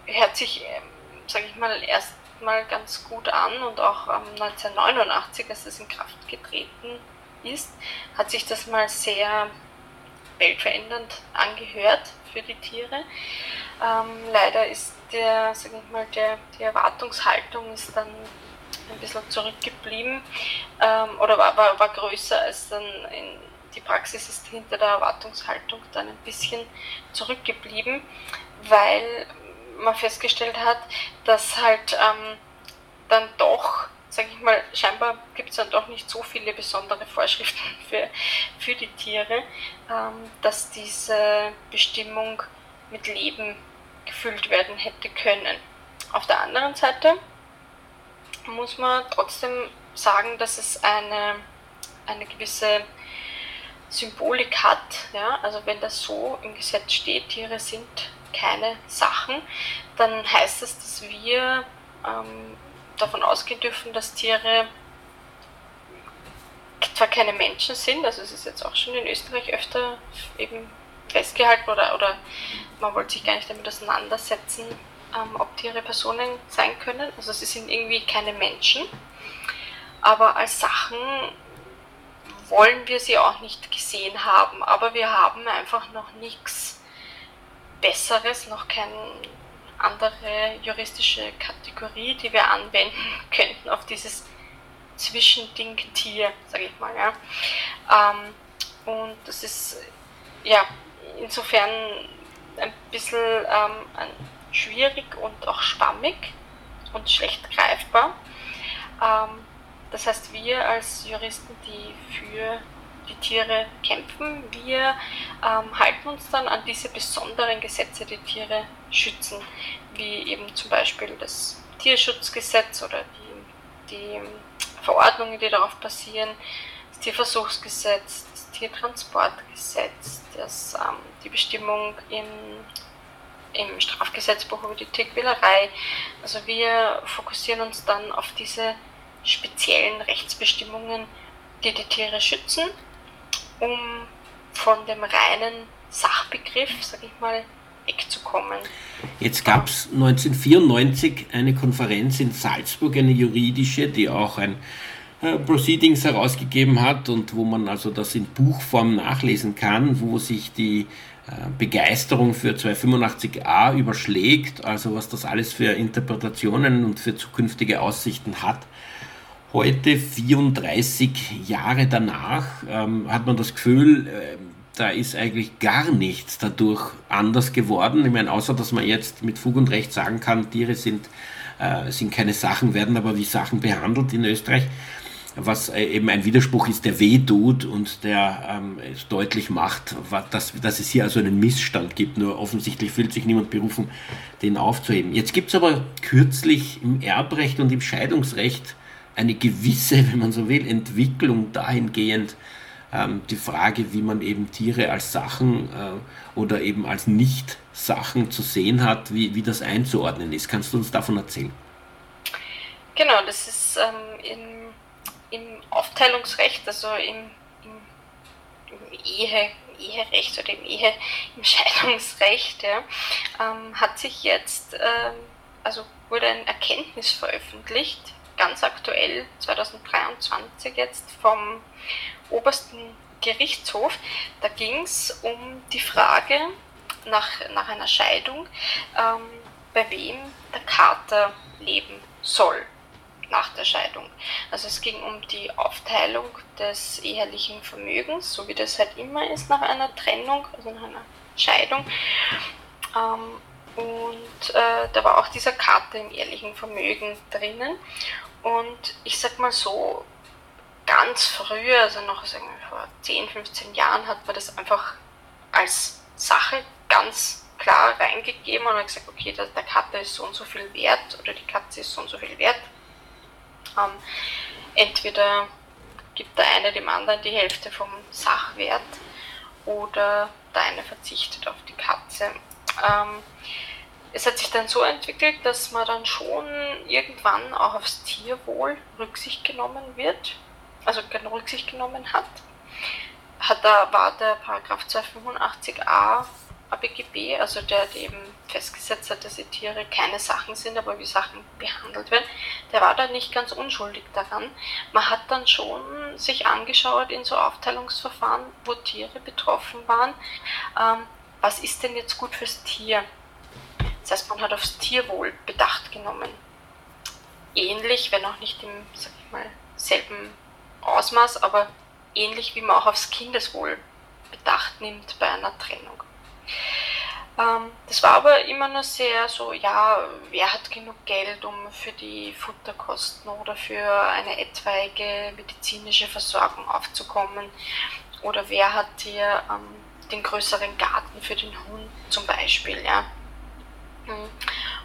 hört sich, ähm, sage ich mal, erstmal ganz gut an und auch ähm, 1989, als das in Kraft getreten ist, hat sich das mal sehr weltverändernd angehört für die Tiere. Ähm, leider ist der, sag ich mal, der, die Erwartungshaltung ist dann ein bisschen zurückgeblieben ähm, oder war, war, war größer als dann in, die Praxis ist hinter der Erwartungshaltung dann ein bisschen zurückgeblieben, weil man festgestellt hat, dass halt ähm, dann doch, sage ich mal, scheinbar gibt es dann doch nicht so viele besondere Vorschriften [laughs] für, für die Tiere, ähm, dass diese Bestimmung mit Leben gefüllt werden hätte können. Auf der anderen Seite muss man trotzdem sagen, dass es eine, eine gewisse Symbolik hat. Ja? Also wenn das so im Gesetz steht, Tiere sind keine Sachen, dann heißt das, dass wir ähm, davon ausgehen dürfen, dass Tiere zwar keine Menschen sind, also es ist jetzt auch schon in Österreich öfter eben festgehalten oder, oder man wollte sich gar nicht damit auseinandersetzen, ähm, ob Tiere Personen sein können. Also sie sind irgendwie keine Menschen, aber als Sachen wollen wir sie auch nicht gesehen haben, aber wir haben einfach noch nichts Besseres, noch keine andere juristische Kategorie, die wir anwenden [laughs] könnten auf dieses Zwischending Tier, sage ich mal. Ja. Ähm, und das ist ja insofern ein bisschen ähm, ein, schwierig und auch schwammig und schlecht greifbar. Ähm, das heißt, wir als Juristen, die für die Tiere kämpfen, wir ähm, halten uns dann an diese besonderen Gesetze, die Tiere schützen, wie eben zum Beispiel das Tierschutzgesetz oder die, die Verordnungen, die darauf basieren, das Tierversuchsgesetz, das Tiertransportgesetz, das, ähm, die Bestimmung im, im Strafgesetzbuch über die Tierquälerei. Also wir fokussieren uns dann auf diese speziellen Rechtsbestimmungen, die die Tiere schützen, um von dem reinen Sachbegriff, sag ich mal, wegzukommen. Jetzt gab es 1994 eine Konferenz in Salzburg, eine juridische, die auch ein äh, Proceedings herausgegeben hat und wo man also das in Buchform nachlesen kann, wo sich die Begeisterung für 285a überschlägt, also was das alles für Interpretationen und für zukünftige Aussichten hat. Heute, 34 Jahre danach, ähm, hat man das Gefühl, äh, da ist eigentlich gar nichts dadurch anders geworden. Ich meine, außer dass man jetzt mit Fug und Recht sagen kann, Tiere sind, äh, sind keine Sachen, werden aber wie Sachen behandelt in Österreich was äh, eben ein Widerspruch ist, der weh tut und der ähm, deutlich macht, dass, dass es hier also einen Missstand gibt. Nur offensichtlich fühlt sich niemand berufen, den aufzuheben. Jetzt gibt es aber kürzlich im Erbrecht und im Scheidungsrecht eine gewisse, wenn man so will, Entwicklung dahingehend, ähm, die Frage, wie man eben Tiere als Sachen äh, oder eben als Nicht-Sachen zu sehen hat, wie, wie das einzuordnen ist. Kannst du uns davon erzählen? Genau, das ist ähm, in im Aufteilungsrecht, also im, im, im Ehe, Eherecht oder im Ehe, im [laughs] Scheidungsrecht, ja, ähm, hat sich jetzt, ähm, also wurde ein Erkenntnis veröffentlicht, ganz aktuell 2023 jetzt vom obersten Gerichtshof. Da ging es um die Frage nach, nach einer Scheidung, ähm, bei wem der Kater leben soll nach der Scheidung. Also es ging um die Aufteilung des ehelichen Vermögens, so wie das halt immer ist nach einer Trennung, also nach einer Scheidung. Ähm, und äh, da war auch dieser Karte im ehelichen Vermögen drinnen. Und ich sag mal so, ganz früher, also noch sagen wir, vor 10, 15 Jahren, hat man das einfach als Sache ganz klar reingegeben und hat gesagt, okay, der, der Kater ist so und so viel wert oder die Katze ist so und so viel wert ähm, entweder gibt der eine dem anderen die Hälfte vom Sachwert oder der eine verzichtet auf die Katze. Ähm, es hat sich dann so entwickelt, dass man dann schon irgendwann auch aufs Tierwohl Rücksicht genommen wird, also Rücksicht genommen hat. hat da war der Paragraph 285a ABGB, also der, der eben festgesetzt hat, dass die Tiere keine Sachen sind, aber wie Sachen behandelt werden, der war da nicht ganz unschuldig daran. Man hat dann schon sich angeschaut in so Aufteilungsverfahren, wo Tiere betroffen waren, ähm, was ist denn jetzt gut fürs Tier? Das heißt, man hat aufs Tierwohl Bedacht genommen. Ähnlich, wenn auch nicht im, sag ich mal, selben Ausmaß, aber ähnlich wie man auch aufs Kindeswohl Bedacht nimmt bei einer Trennung. Ähm, das war aber immer nur sehr so, ja, wer hat genug Geld, um für die Futterkosten oder für eine etwaige medizinische Versorgung aufzukommen? Oder wer hat hier ähm, den größeren Garten für den Hund zum Beispiel, ja? Hm.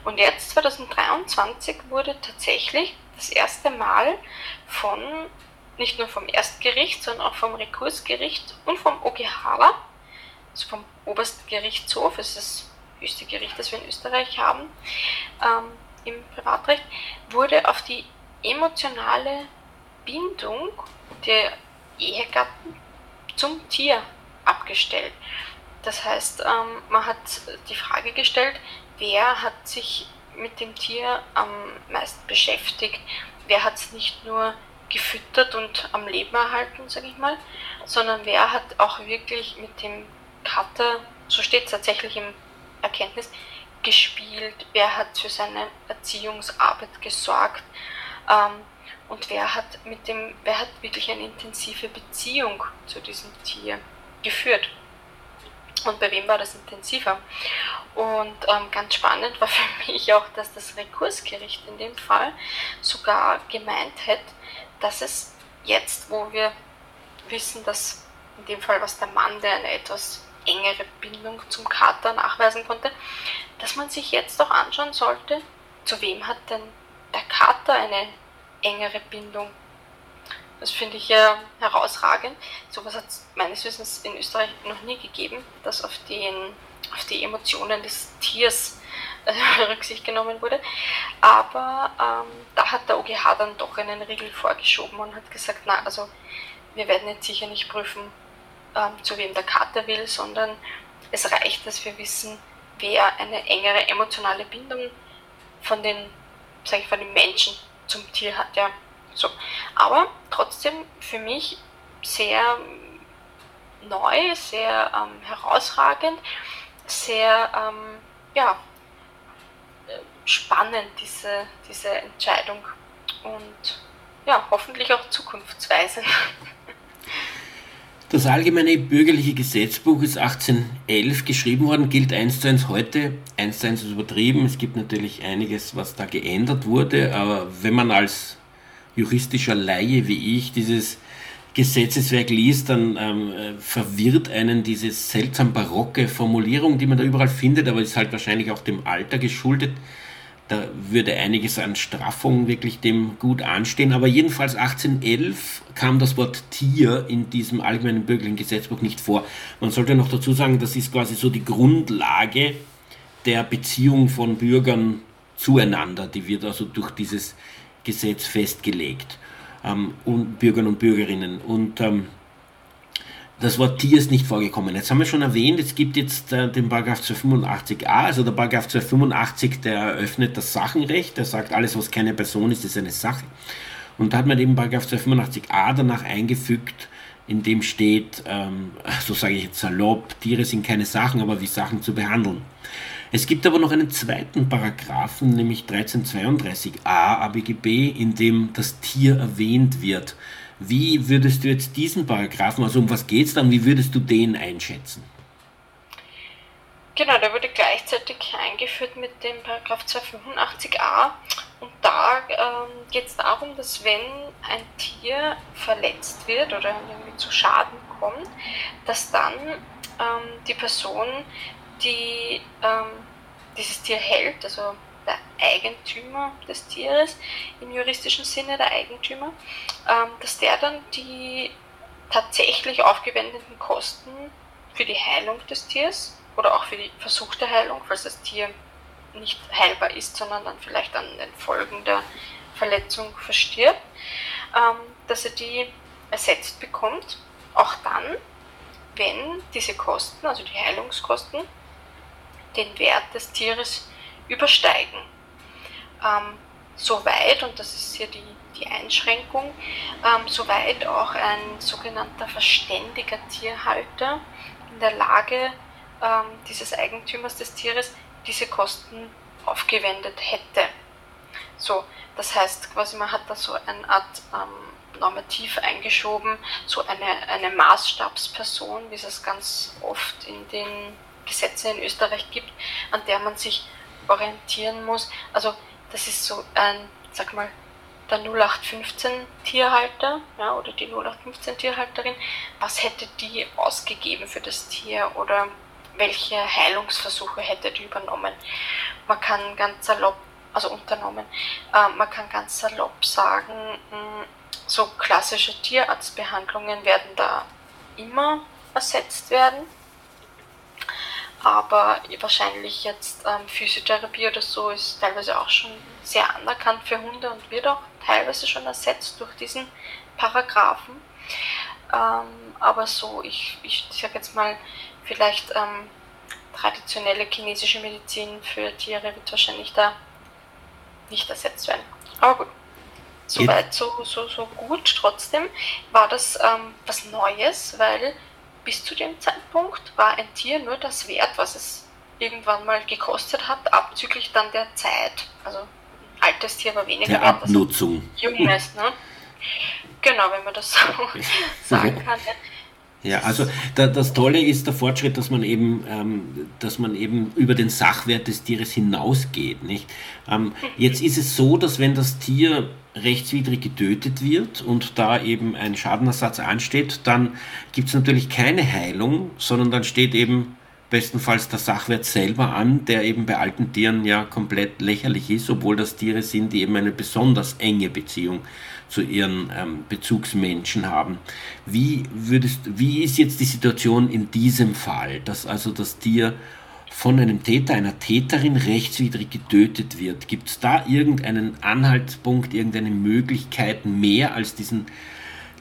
Und jetzt, 2023, wurde tatsächlich das erste Mal von, nicht nur vom Erstgericht, sondern auch vom Rekursgericht und vom OGH, also vom Obersten Gerichtshof, das ist das höchste Gericht, das wir in Österreich haben, ähm, im Privatrecht, wurde auf die emotionale Bindung der Ehegatten zum Tier abgestellt. Das heißt, ähm, man hat die Frage gestellt, wer hat sich mit dem Tier am meisten beschäftigt, wer hat es nicht nur gefüttert und am Leben erhalten, sage ich mal, sondern wer hat auch wirklich mit dem Kater, so steht es tatsächlich im Erkenntnis, gespielt, wer hat für seine Erziehungsarbeit gesorgt ähm, und wer hat mit dem, wer hat wirklich eine intensive Beziehung zu diesem Tier geführt. Und bei wem war das intensiver? Und ähm, ganz spannend war [laughs] für mich auch, dass das Rekursgericht in dem Fall sogar gemeint hat, dass es jetzt, wo wir wissen, dass in dem Fall was der Mann, der eine etwas engere Bindung zum Kater nachweisen konnte, dass man sich jetzt auch anschauen sollte, zu wem hat denn der Kater eine engere Bindung. Das finde ich ja herausragend. Sowas hat es meines Wissens in Österreich noch nie gegeben, dass auf, den, auf die Emotionen des Tiers äh, [laughs] Rücksicht genommen wurde. Aber ähm, da hat der OGH dann doch einen Riegel vorgeschoben und hat gesagt, na, also wir werden jetzt sicher nicht prüfen, ähm, zu wem der Kater will, sondern es reicht, dass wir wissen, wer eine engere emotionale Bindung von den, ich, von den Menschen zum Tier hat. Ja. So. Aber trotzdem für mich sehr neu, sehr ähm, herausragend, sehr ähm, ja, spannend, diese, diese Entscheidung und ja, hoffentlich auch zukunftsweisend. [laughs] Das allgemeine bürgerliche Gesetzbuch ist 1811 geschrieben worden, gilt eins zu eins heute. Eins zu eins ist übertrieben. Es gibt natürlich einiges, was da geändert wurde, aber wenn man als juristischer Laie wie ich dieses Gesetzeswerk liest, dann ähm, verwirrt einen diese seltsam barocke Formulierung, die man da überall findet, aber ist halt wahrscheinlich auch dem Alter geschuldet. Da würde einiges an Straffung wirklich dem gut anstehen. Aber jedenfalls 1811 kam das Wort Tier in diesem allgemeinen bürgerlichen Gesetzbuch nicht vor. Man sollte noch dazu sagen, das ist quasi so die Grundlage der Beziehung von Bürgern zueinander. Die wird also durch dieses Gesetz festgelegt. Ähm, und Bürgern und Bürgerinnen. Und ähm, das Wort Tier ist nicht vorgekommen. Jetzt haben wir schon erwähnt, es gibt jetzt äh, den Paragraph 285a, also der Paragraph 285, der eröffnet das Sachenrecht, der sagt, alles, was keine Person ist, ist eine Sache. Und da hat man eben Paragraph 285a danach eingefügt, in dem steht, ähm, so sage ich jetzt salopp, Tiere sind keine Sachen, aber wie Sachen zu behandeln. Es gibt aber noch einen zweiten Paragraphen, nämlich 1332a ABGB, in dem das Tier erwähnt wird. Wie würdest du jetzt diesen Paragraphen, also um was geht es dann, wie würdest du den einschätzen? Genau, der wurde gleichzeitig eingeführt mit dem Paragraph 285a und da ähm, geht es darum, dass wenn ein Tier verletzt wird oder irgendwie zu Schaden kommt, dass dann ähm, die Person, die ähm, dieses Tier hält, also der Eigentümer des Tieres, im juristischen Sinne der Eigentümer, ähm, dass der dann die tatsächlich aufgewendeten Kosten für die Heilung des Tiers oder auch für die versuchte Heilung, falls das Tier nicht heilbar ist, sondern dann vielleicht an den Folgen der Verletzung verstirbt, ähm, dass er die ersetzt bekommt, auch dann, wenn diese Kosten, also die Heilungskosten, den Wert des Tieres übersteigen. Ähm, soweit, und das ist hier die, die Einschränkung, ähm, soweit auch ein sogenannter verständiger Tierhalter in der Lage ähm, dieses Eigentümers des Tieres diese Kosten aufgewendet hätte. So, das heißt quasi, man hat da so eine Art ähm, Normativ eingeschoben, so eine, eine Maßstabsperson, wie es es ganz oft in den Gesetzen in Österreich gibt, an der man sich orientieren muss. Also das ist so ein, sag mal, der 0815 Tierhalter ja, oder die 0815 Tierhalterin, was hätte die ausgegeben für das Tier oder welche Heilungsversuche hätte die übernommen. Man kann ganz salopp, also unternommen, äh, man kann ganz salopp sagen, mh, so klassische Tierarztbehandlungen werden da immer ersetzt werden aber wahrscheinlich jetzt ähm, Physiotherapie oder so ist teilweise auch schon sehr anerkannt für Hunde und wird auch teilweise schon ersetzt durch diesen Paragraphen. Ähm, aber so, ich, ich sage jetzt mal, vielleicht ähm, traditionelle chinesische Medizin für Tiere wird wahrscheinlich da nicht ersetzt werden. Aber gut. Soweit, so, so, so gut. Trotzdem war das ähm, was Neues, weil bis zu dem Zeitpunkt war ein Tier nur das wert, was es irgendwann mal gekostet hat, abzüglich dann der Zeit. Also ein altes Tier war weniger der wert Abnutzung. als ein junges. Ne? Genau, wenn man das so [laughs] sagen kann. Ja. Also da, das Tolle ist der Fortschritt, dass man eben, ähm, dass man eben über den Sachwert des Tieres hinausgeht. Nicht? Ähm, jetzt ist es so, dass wenn das Tier rechtswidrig getötet wird und da eben ein Schadenersatz ansteht, dann gibt es natürlich keine Heilung, sondern dann steht eben bestenfalls der Sachwert selber an, der eben bei alten Tieren ja komplett lächerlich ist, obwohl das Tiere sind, die eben eine besonders enge Beziehung zu ihren ähm, Bezugsmenschen haben. Wie, würdest, wie ist jetzt die Situation in diesem Fall, dass also das Tier von einem Täter, einer Täterin rechtswidrig getötet wird. Gibt es da irgendeinen Anhaltspunkt, irgendeine Möglichkeit mehr als diesen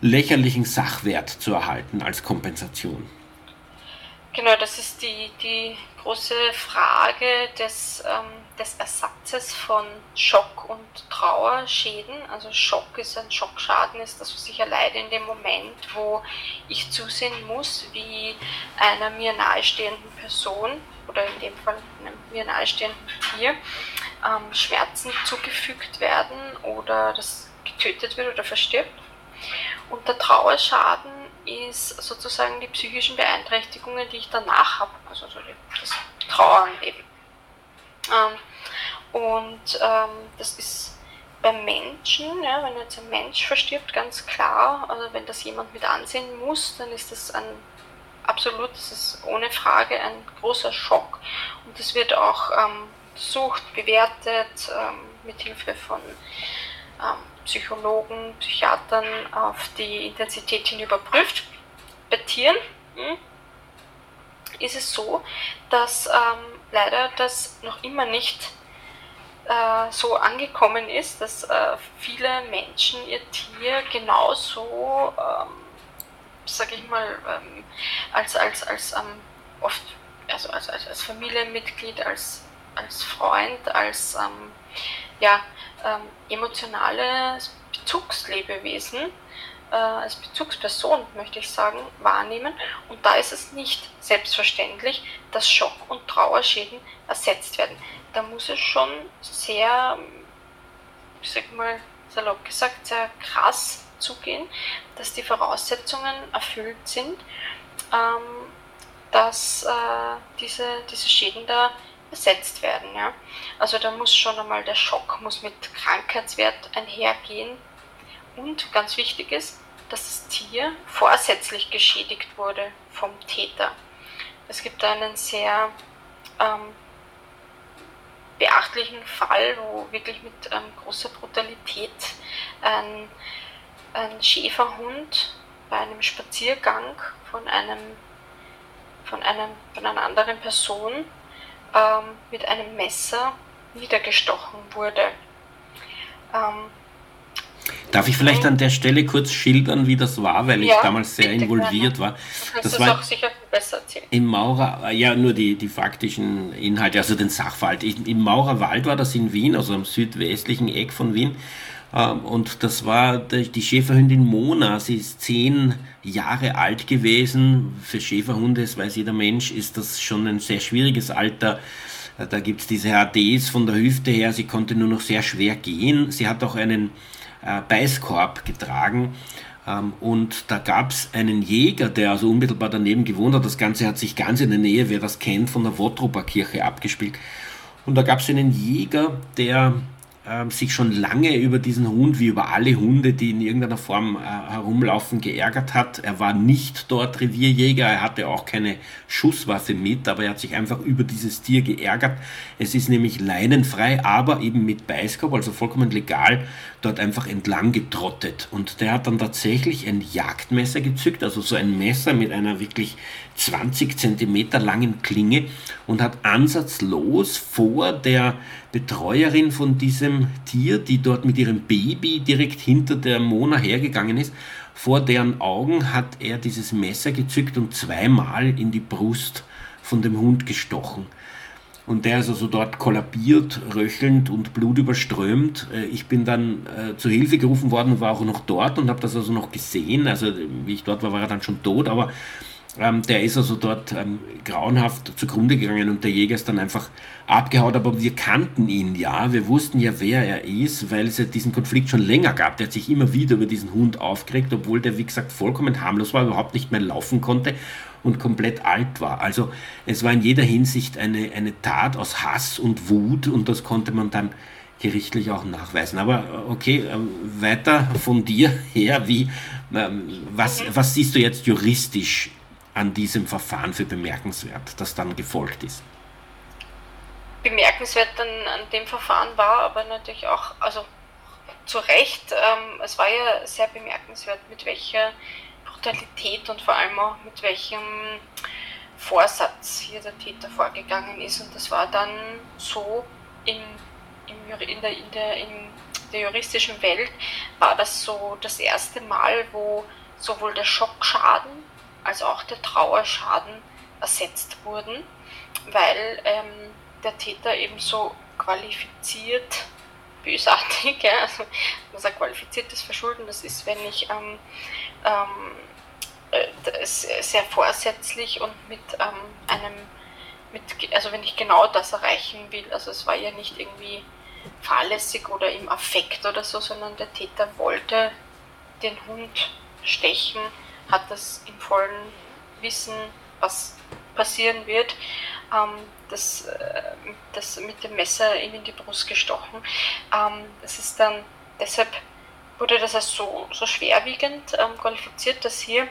lächerlichen Sachwert zu erhalten als Kompensation? Genau, das ist die, die große Frage des, ähm, des Ersatzes von Schock- und Trauerschäden. Also Schock ist ein Schockschaden, ist das, was ich erleide in dem Moment, wo ich zusehen muss, wie einer mir nahestehenden Person oder in dem Fall einem mir nahestehenden Tier ähm, Schmerzen zugefügt werden oder das getötet wird oder verstirbt. Und der Trauerschaden ist sozusagen die psychischen Beeinträchtigungen, die ich danach habe, also das Trauern eben. Ähm, und ähm, das ist beim Menschen, ja, wenn jetzt ein Mensch verstirbt, ganz klar, also wenn das jemand mit ansehen muss, dann ist das ein absolut, das ist ohne Frage ein großer Schock. Und das wird auch ähm, untersucht, bewertet, ähm, mit Hilfe von ähm, Psychologen, Psychiatern auf die Intensität hin überprüft. Bei Tieren hm, ist es so, dass ähm, leider das noch immer nicht äh, so angekommen ist, dass äh, viele Menschen ihr Tier genauso ähm, sage ich mal, ähm, als, als, als ähm, oft, also als, als, als Familienmitglied, als, als Freund, als ähm, ja, ähm, emotionales Bezugslebewesen, äh, als Bezugsperson, möchte ich sagen, wahrnehmen. Und da ist es nicht selbstverständlich, dass Schock- und Trauerschäden ersetzt werden. Da muss es schon sehr, ich sag mal, salopp gesagt, sehr krass zugehen, dass die Voraussetzungen erfüllt sind, ähm, dass äh, diese, diese Schäden da ersetzt werden. Ja? Also da muss schon einmal der Schock muss mit Krankheitswert einhergehen und ganz wichtig ist, dass das Tier vorsätzlich geschädigt wurde vom Täter. Es gibt einen sehr ähm, beachtlichen Fall, wo wirklich mit ähm, großer Brutalität ein ein Schäferhund bei einem Spaziergang von einem von, einem, von einer anderen Person ähm, mit einem Messer niedergestochen wurde. Ähm, Darf ich vielleicht an der Stelle kurz schildern, wie das war, weil ich ja, damals sehr involviert gerne. war. Du das war auch sicher besser erzählen. Im Maurer, ja nur die, die faktischen Inhalte, also den Sachverhalt. Ich, Im Maurerwald war das in Wien, also am südwestlichen Eck von Wien. Ähm, und das war die Schäferhündin Mona. Sie ist zehn Jahre alt gewesen. Für Schäferhunde, das weiß jeder Mensch, ist das schon ein sehr schwieriges Alter. Äh, da gibt es diese HDs von der Hüfte her. Sie konnte nur noch sehr schwer gehen. Sie hat auch einen äh, Beißkorb getragen. Ähm, und da gab es einen Jäger, der also unmittelbar daneben gewohnt hat. Das Ganze hat sich ganz in der Nähe, wer das kennt, von der Wottroper Kirche abgespielt. Und da gab es einen Jäger, der ähm, sich schon lange über diesen Hund, wie über alle Hunde, die in irgendeiner Form äh, herumlaufen, geärgert hat. Er war nicht dort Revierjäger, er hatte auch keine Schusswaffe mit, aber er hat sich einfach über dieses Tier geärgert. Es ist nämlich leinenfrei, aber eben mit Beißkorb, also vollkommen legal, dort einfach entlang getrottet. Und der hat dann tatsächlich ein Jagdmesser gezückt, also so ein Messer mit einer wirklich 20 Zentimeter langen Klinge und hat ansatzlos vor der Betreuerin von diesem Tier, die dort mit ihrem Baby direkt hinter der Mona hergegangen ist, vor deren Augen hat er dieses Messer gezückt und zweimal in die Brust von dem Hund gestochen. Und der ist also dort kollabiert, röchelnd und blutüberströmt. Äh, ich bin dann äh, zur Hilfe gerufen worden und war auch noch dort und habe das also noch gesehen. Also wie ich dort war, war er dann schon tot, aber ähm, der ist also dort ähm, grauenhaft zugrunde gegangen und der Jäger ist dann einfach abgehauen. Aber wir kannten ihn ja, wir wussten ja, wer er ist, weil es ja diesen Konflikt schon länger gab. Der hat sich immer wieder über diesen Hund aufgeregt, obwohl der, wie gesagt, vollkommen harmlos war, überhaupt nicht mehr laufen konnte und komplett alt war. Also es war in jeder Hinsicht eine, eine Tat aus Hass und Wut und das konnte man dann gerichtlich auch nachweisen. Aber äh, okay, ähm, weiter von dir [laughs] her, wie, was, was siehst du jetzt juristisch an diesem Verfahren für bemerkenswert, das dann gefolgt ist? Bemerkenswert an, an dem Verfahren war aber natürlich auch, also zu Recht, ähm, es war ja sehr bemerkenswert, mit welcher Brutalität und vor allem auch mit welchem Vorsatz hier der Täter vorgegangen ist. Und das war dann so in, in, in, der, in, der, in der juristischen Welt, war das so das erste Mal, wo sowohl der Schockschaden als auch der Trauerschaden ersetzt wurden, weil ähm, der Täter eben so qualifiziert bösartig, [laughs] ja, also man sagt qualifiziertes Verschulden, das ist, wenn ich ähm, ähm, äh, sehr vorsätzlich und mit ähm, einem, mit, also wenn ich genau das erreichen will, also es war ja nicht irgendwie fahrlässig oder im Affekt oder so, sondern der Täter wollte den Hund stechen, hat das im vollen Wissen, was passieren wird, ähm, das, äh, das mit dem Messer ihm in die Brust gestochen. Ähm, das ist dann, deshalb wurde das als so, so schwerwiegend ähm, qualifiziert, dass hier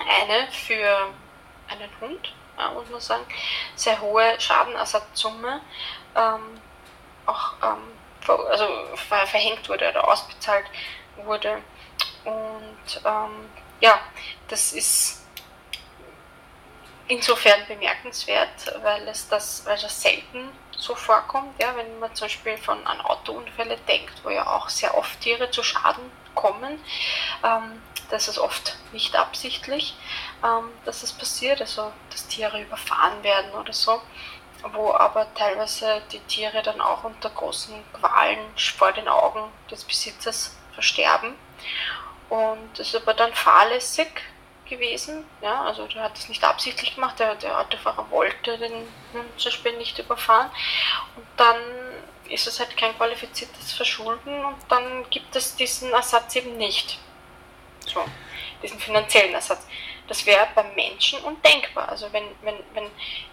eine für einen Hund, ja, muss man sagen, sehr hohe Schadenersatzsumme ähm, auch ähm, also verhängt wurde oder ausbezahlt wurde. Und ähm, ja, das ist insofern bemerkenswert, weil es das, weil das selten so vorkommt, ja, wenn man zum Beispiel von an Autounfälle denkt, wo ja auch sehr oft Tiere zu Schaden kommen, ähm, das ist oft nicht absichtlich, ähm, dass es passiert, also dass Tiere überfahren werden oder so, wo aber teilweise die Tiere dann auch unter großen Qualen vor den Augen des Besitzers versterben. Und das ist aber dann fahrlässig gewesen. Ja, also der hat es nicht absichtlich gemacht, der, der Autofahrer wollte den Hund nicht überfahren. Und dann ist es halt kein qualifiziertes Verschulden und dann gibt es diesen Ersatz eben nicht. So, diesen finanziellen Ersatz. Das wäre beim Menschen undenkbar. Also wenn, wenn, wenn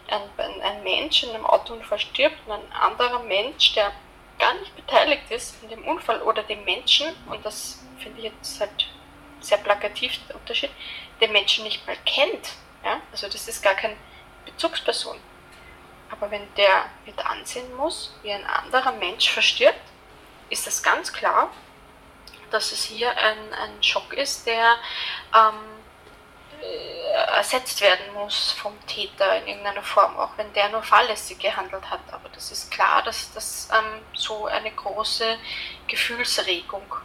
ein, ein Mensch in einem Autounfall stirbt und ein anderer Mensch, der gar nicht beteiligt ist in dem Unfall oder dem Menschen, und das finde ich jetzt halt sehr plakativ der Unterschied, den Menschen nicht mal kennt. Ja? Also das ist gar keine Bezugsperson. Aber wenn der mit ansehen muss, wie ein anderer Mensch verstirbt, ist das ganz klar, dass es hier ein, ein Schock ist, der ähm, äh, ersetzt werden muss vom Täter in irgendeiner Form, auch wenn der nur fahrlässig gehandelt hat. Aber das ist klar, dass das ähm, so eine große Gefühlsregung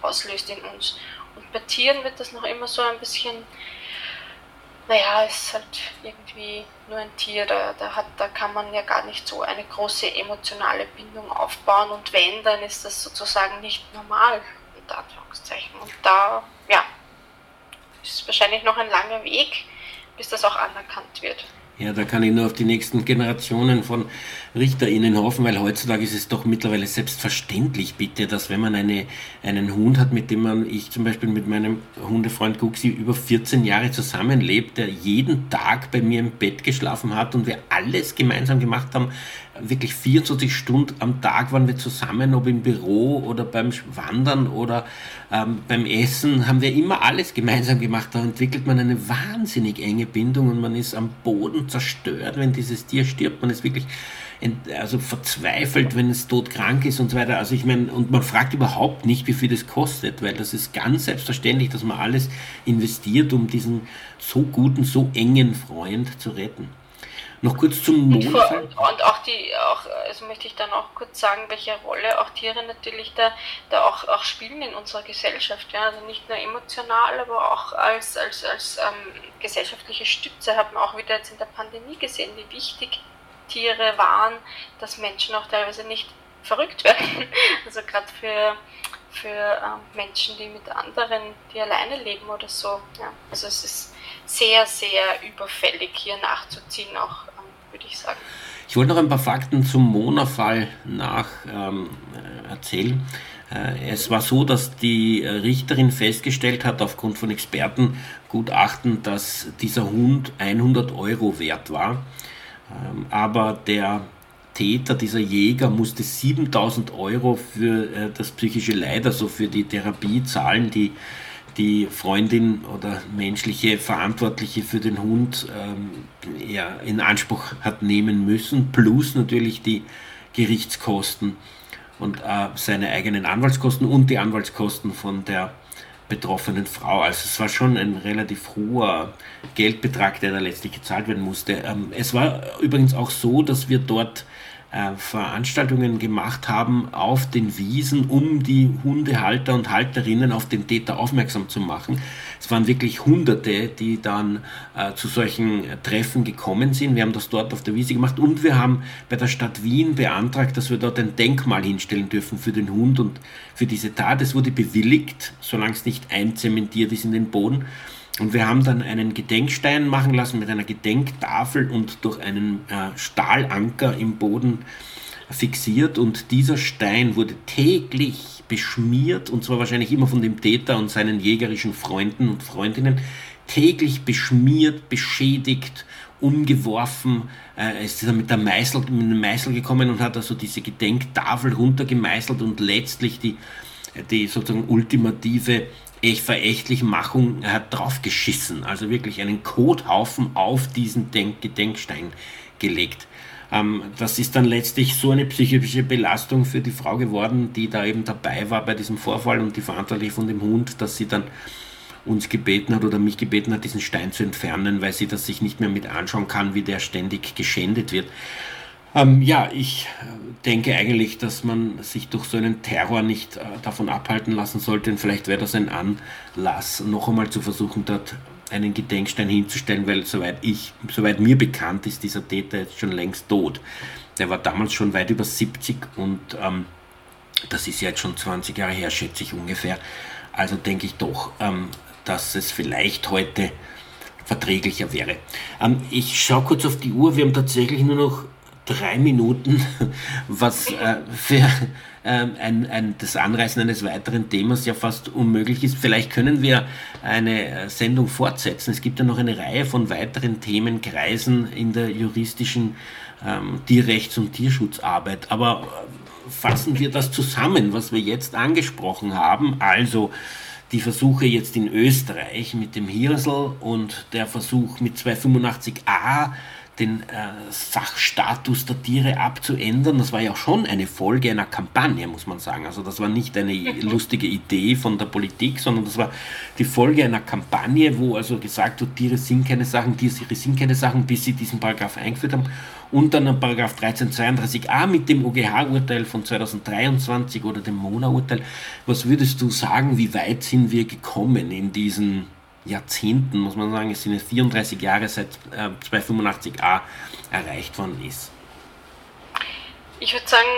auslöst in uns. Und bei Tieren wird das noch immer so ein bisschen, naja, es ist halt irgendwie nur ein Tier, da, da, hat, da kann man ja gar nicht so eine große emotionale Bindung aufbauen und wenn, dann ist das sozusagen nicht normal, unter Anführungszeichen. Und da, ja, ist wahrscheinlich noch ein langer Weg, bis das auch anerkannt wird. Ja, da kann ich nur auf die nächsten Generationen von RichterInnen hoffen, weil heutzutage ist es doch mittlerweile selbstverständlich, bitte, dass wenn man eine, einen Hund hat, mit dem man, ich zum Beispiel mit meinem Hundefreund Guxi über 14 Jahre zusammenlebt, der jeden Tag bei mir im Bett geschlafen hat und wir alles gemeinsam gemacht haben, wirklich 24 Stunden am Tag waren wir zusammen, ob im Büro oder beim Wandern oder ähm, beim Essen, haben wir immer alles gemeinsam gemacht. Da entwickelt man eine wahnsinnig enge Bindung und man ist am Boden zerstört, wenn dieses Tier stirbt. Man ist wirklich also verzweifelt, wenn es todkrank ist und so weiter. Also ich meine, und man fragt überhaupt nicht, wie viel das kostet, weil das ist ganz selbstverständlich, dass man alles investiert, um diesen so guten, so engen Freund zu retten. Noch kurz zum Mondfall. Und, und, auch die, auch, also möchte ich dann auch kurz sagen, welche Rolle auch Tiere natürlich da, da auch, auch spielen in unserer Gesellschaft. Ja? Also nicht nur emotional, aber auch als, als, als ähm, gesellschaftliche Stütze hat man auch wieder jetzt in der Pandemie gesehen, wie wichtig Tiere waren, dass Menschen auch teilweise nicht verrückt werden. [laughs] Also gerade für, für ähm, Menschen, die mit anderen, die alleine leben oder so. Ja. Also es ist sehr, sehr überfällig hier nachzuziehen, auch würde ich sagen. Ich wollte noch ein paar Fakten zum Mona-Fall nach ähm, erzählen. Äh, es war so, dass die Richterin festgestellt hat, aufgrund von Expertengutachten, dass dieser Hund 100 Euro wert war. Ähm, aber der Täter, dieser Jäger, musste 7000 Euro für äh, das psychische Leid, also für die Therapie zahlen, die die Freundin oder menschliche Verantwortliche für den Hund ähm, ja, in Anspruch hat nehmen müssen, plus natürlich die Gerichtskosten und äh, seine eigenen Anwaltskosten und die Anwaltskosten von der betroffenen Frau. Also es war schon ein relativ hoher Geldbetrag, der da letztlich gezahlt werden musste. Ähm, es war übrigens auch so, dass wir dort äh, Veranstaltungen gemacht haben auf den Wiesen, um die Hundehalter und Halterinnen auf den Täter aufmerksam zu machen. Es waren wirklich Hunderte, die dann äh, zu solchen Treffen gekommen sind. Wir haben das dort auf der Wiese gemacht und wir haben bei der Stadt Wien beantragt, dass wir dort ein Denkmal hinstellen dürfen für den Hund und für diese Tat. Es wurde bewilligt, solange es nicht einzementiert ist in den Boden. Und wir haben dann einen Gedenkstein machen lassen mit einer Gedenktafel und durch einen äh, Stahlanker im Boden fixiert. Und dieser Stein wurde täglich beschmiert, und zwar wahrscheinlich immer von dem Täter und seinen jägerischen Freunden und Freundinnen, täglich beschmiert, beschädigt, umgeworfen. Er ist dann mit, der Meißel, mit einem Meißel gekommen und hat also diese Gedenktafel runtergemeißelt und letztlich die, die sozusagen ultimative Verächtlichmachung, er hat draufgeschissen, also wirklich einen Kothaufen auf diesen Denk Gedenkstein gelegt. Ähm, das ist dann letztlich so eine psychische Belastung für die Frau geworden, die da eben dabei war bei diesem Vorfall und die Verantwortliche von dem Hund, dass sie dann uns gebeten hat oder mich gebeten hat, diesen Stein zu entfernen, weil sie das sich nicht mehr mit anschauen kann, wie der ständig geschändet wird. Ähm, ja, ich äh, denke eigentlich, dass man sich durch so einen Terror nicht äh, davon abhalten lassen sollte. Und vielleicht wäre das ein Anlass, noch einmal zu versuchen, dort einen Gedenkstein hinzustellen, weil soweit ich, soweit mir bekannt ist, dieser Täter jetzt schon längst tot. Der war damals schon weit über 70 und ähm, das ist jetzt schon 20 Jahre her, schätze ich ungefähr. Also denke ich doch, ähm, dass es vielleicht heute verträglicher wäre. Ähm, ich schaue kurz auf die Uhr, wir haben tatsächlich nur noch drei Minuten, was äh, für äh, ein, ein, das Anreißen eines weiteren Themas ja fast unmöglich ist. Vielleicht können wir eine äh, Sendung fortsetzen. Es gibt ja noch eine Reihe von weiteren Themenkreisen in der juristischen ähm, Tierrechts- und Tierschutzarbeit. Aber äh, fassen wir das zusammen, was wir jetzt angesprochen haben. Also die Versuche jetzt in Österreich mit dem Hirsel und der Versuch mit 285a den äh, Sachstatus der Tiere abzuändern. Das war ja schon eine Folge einer Kampagne, muss man sagen. Also das war nicht eine lustige Idee von der Politik, sondern das war die Folge einer Kampagne, wo also gesagt wird, Tiere sind keine Sachen, Tiere sind keine Sachen, bis sie diesen Paragraph eingeführt haben. Und dann Paragraph 1332a mit dem OGH-Urteil von 2023 oder dem MONA-Urteil. Was würdest du sagen, wie weit sind wir gekommen in diesen Jahrzehnten, muss man sagen, es sind jetzt 34 Jahre seit äh, 285a erreicht worden ist. Ich würde sagen,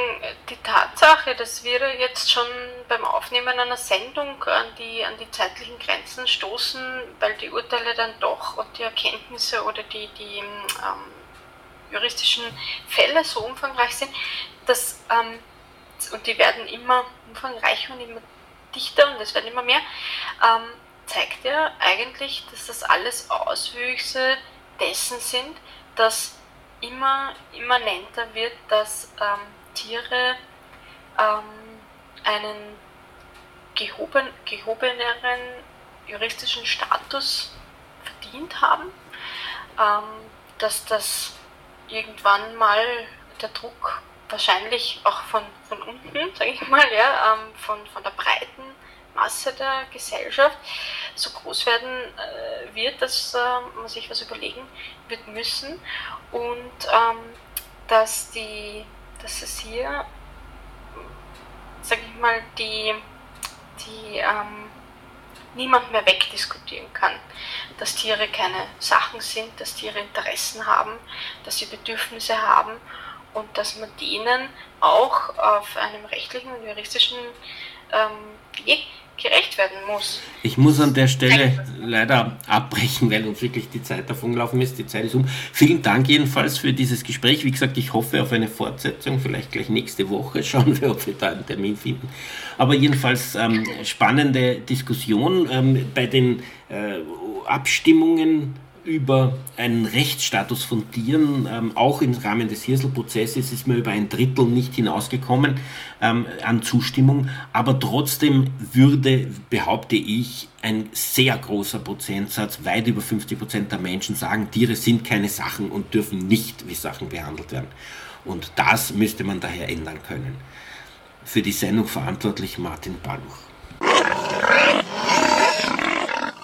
die Tatsache, dass wir jetzt schon beim Aufnehmen einer Sendung an die, an die zeitlichen Grenzen stoßen, weil die Urteile dann doch und die Erkenntnisse oder die, die ähm, juristischen Fälle so umfangreich sind, dass, ähm, und die werden immer umfangreicher und immer dichter und es werden immer mehr, ähm, zeigt ja eigentlich, dass das alles Auswüchse dessen sind, dass immer immanenter wird, dass ähm, Tiere ähm, einen gehoben, gehobeneren juristischen Status verdient haben, ähm, dass das irgendwann mal der Druck wahrscheinlich auch von, von unten, sage ich mal, ja, ähm, von, von der breiten Masse der Gesellschaft. So groß werden äh, wird, dass äh, man sich was überlegen wird müssen. Und ähm, dass die, dass es hier, sage ich mal, die, die ähm, niemand mehr wegdiskutieren kann, dass Tiere keine Sachen sind, dass Tiere Interessen haben, dass sie Bedürfnisse haben und dass man denen auch auf einem rechtlichen und juristischen ähm, Weg gerecht werden muss. Ich muss an der Stelle leider abbrechen, weil uns wirklich die Zeit davon gelaufen ist. Die Zeit ist um. Vielen Dank jedenfalls für dieses Gespräch. Wie gesagt, ich hoffe auf eine Fortsetzung, vielleicht gleich nächste Woche. [laughs] Schauen wir, ob wir da einen Termin finden. Aber jedenfalls ähm, spannende Diskussion. Ähm, bei den äh, Abstimmungen über einen Rechtsstatus von Tieren, ähm, auch im Rahmen des Hirsel-Prozesses, ist man über ein Drittel nicht hinausgekommen ähm, an Zustimmung. Aber trotzdem würde, behaupte ich, ein sehr großer Prozentsatz, weit über 50 Prozent der Menschen sagen, Tiere sind keine Sachen und dürfen nicht wie Sachen behandelt werden. Und das müsste man daher ändern können. Für die Sendung verantwortlich Martin Baluch.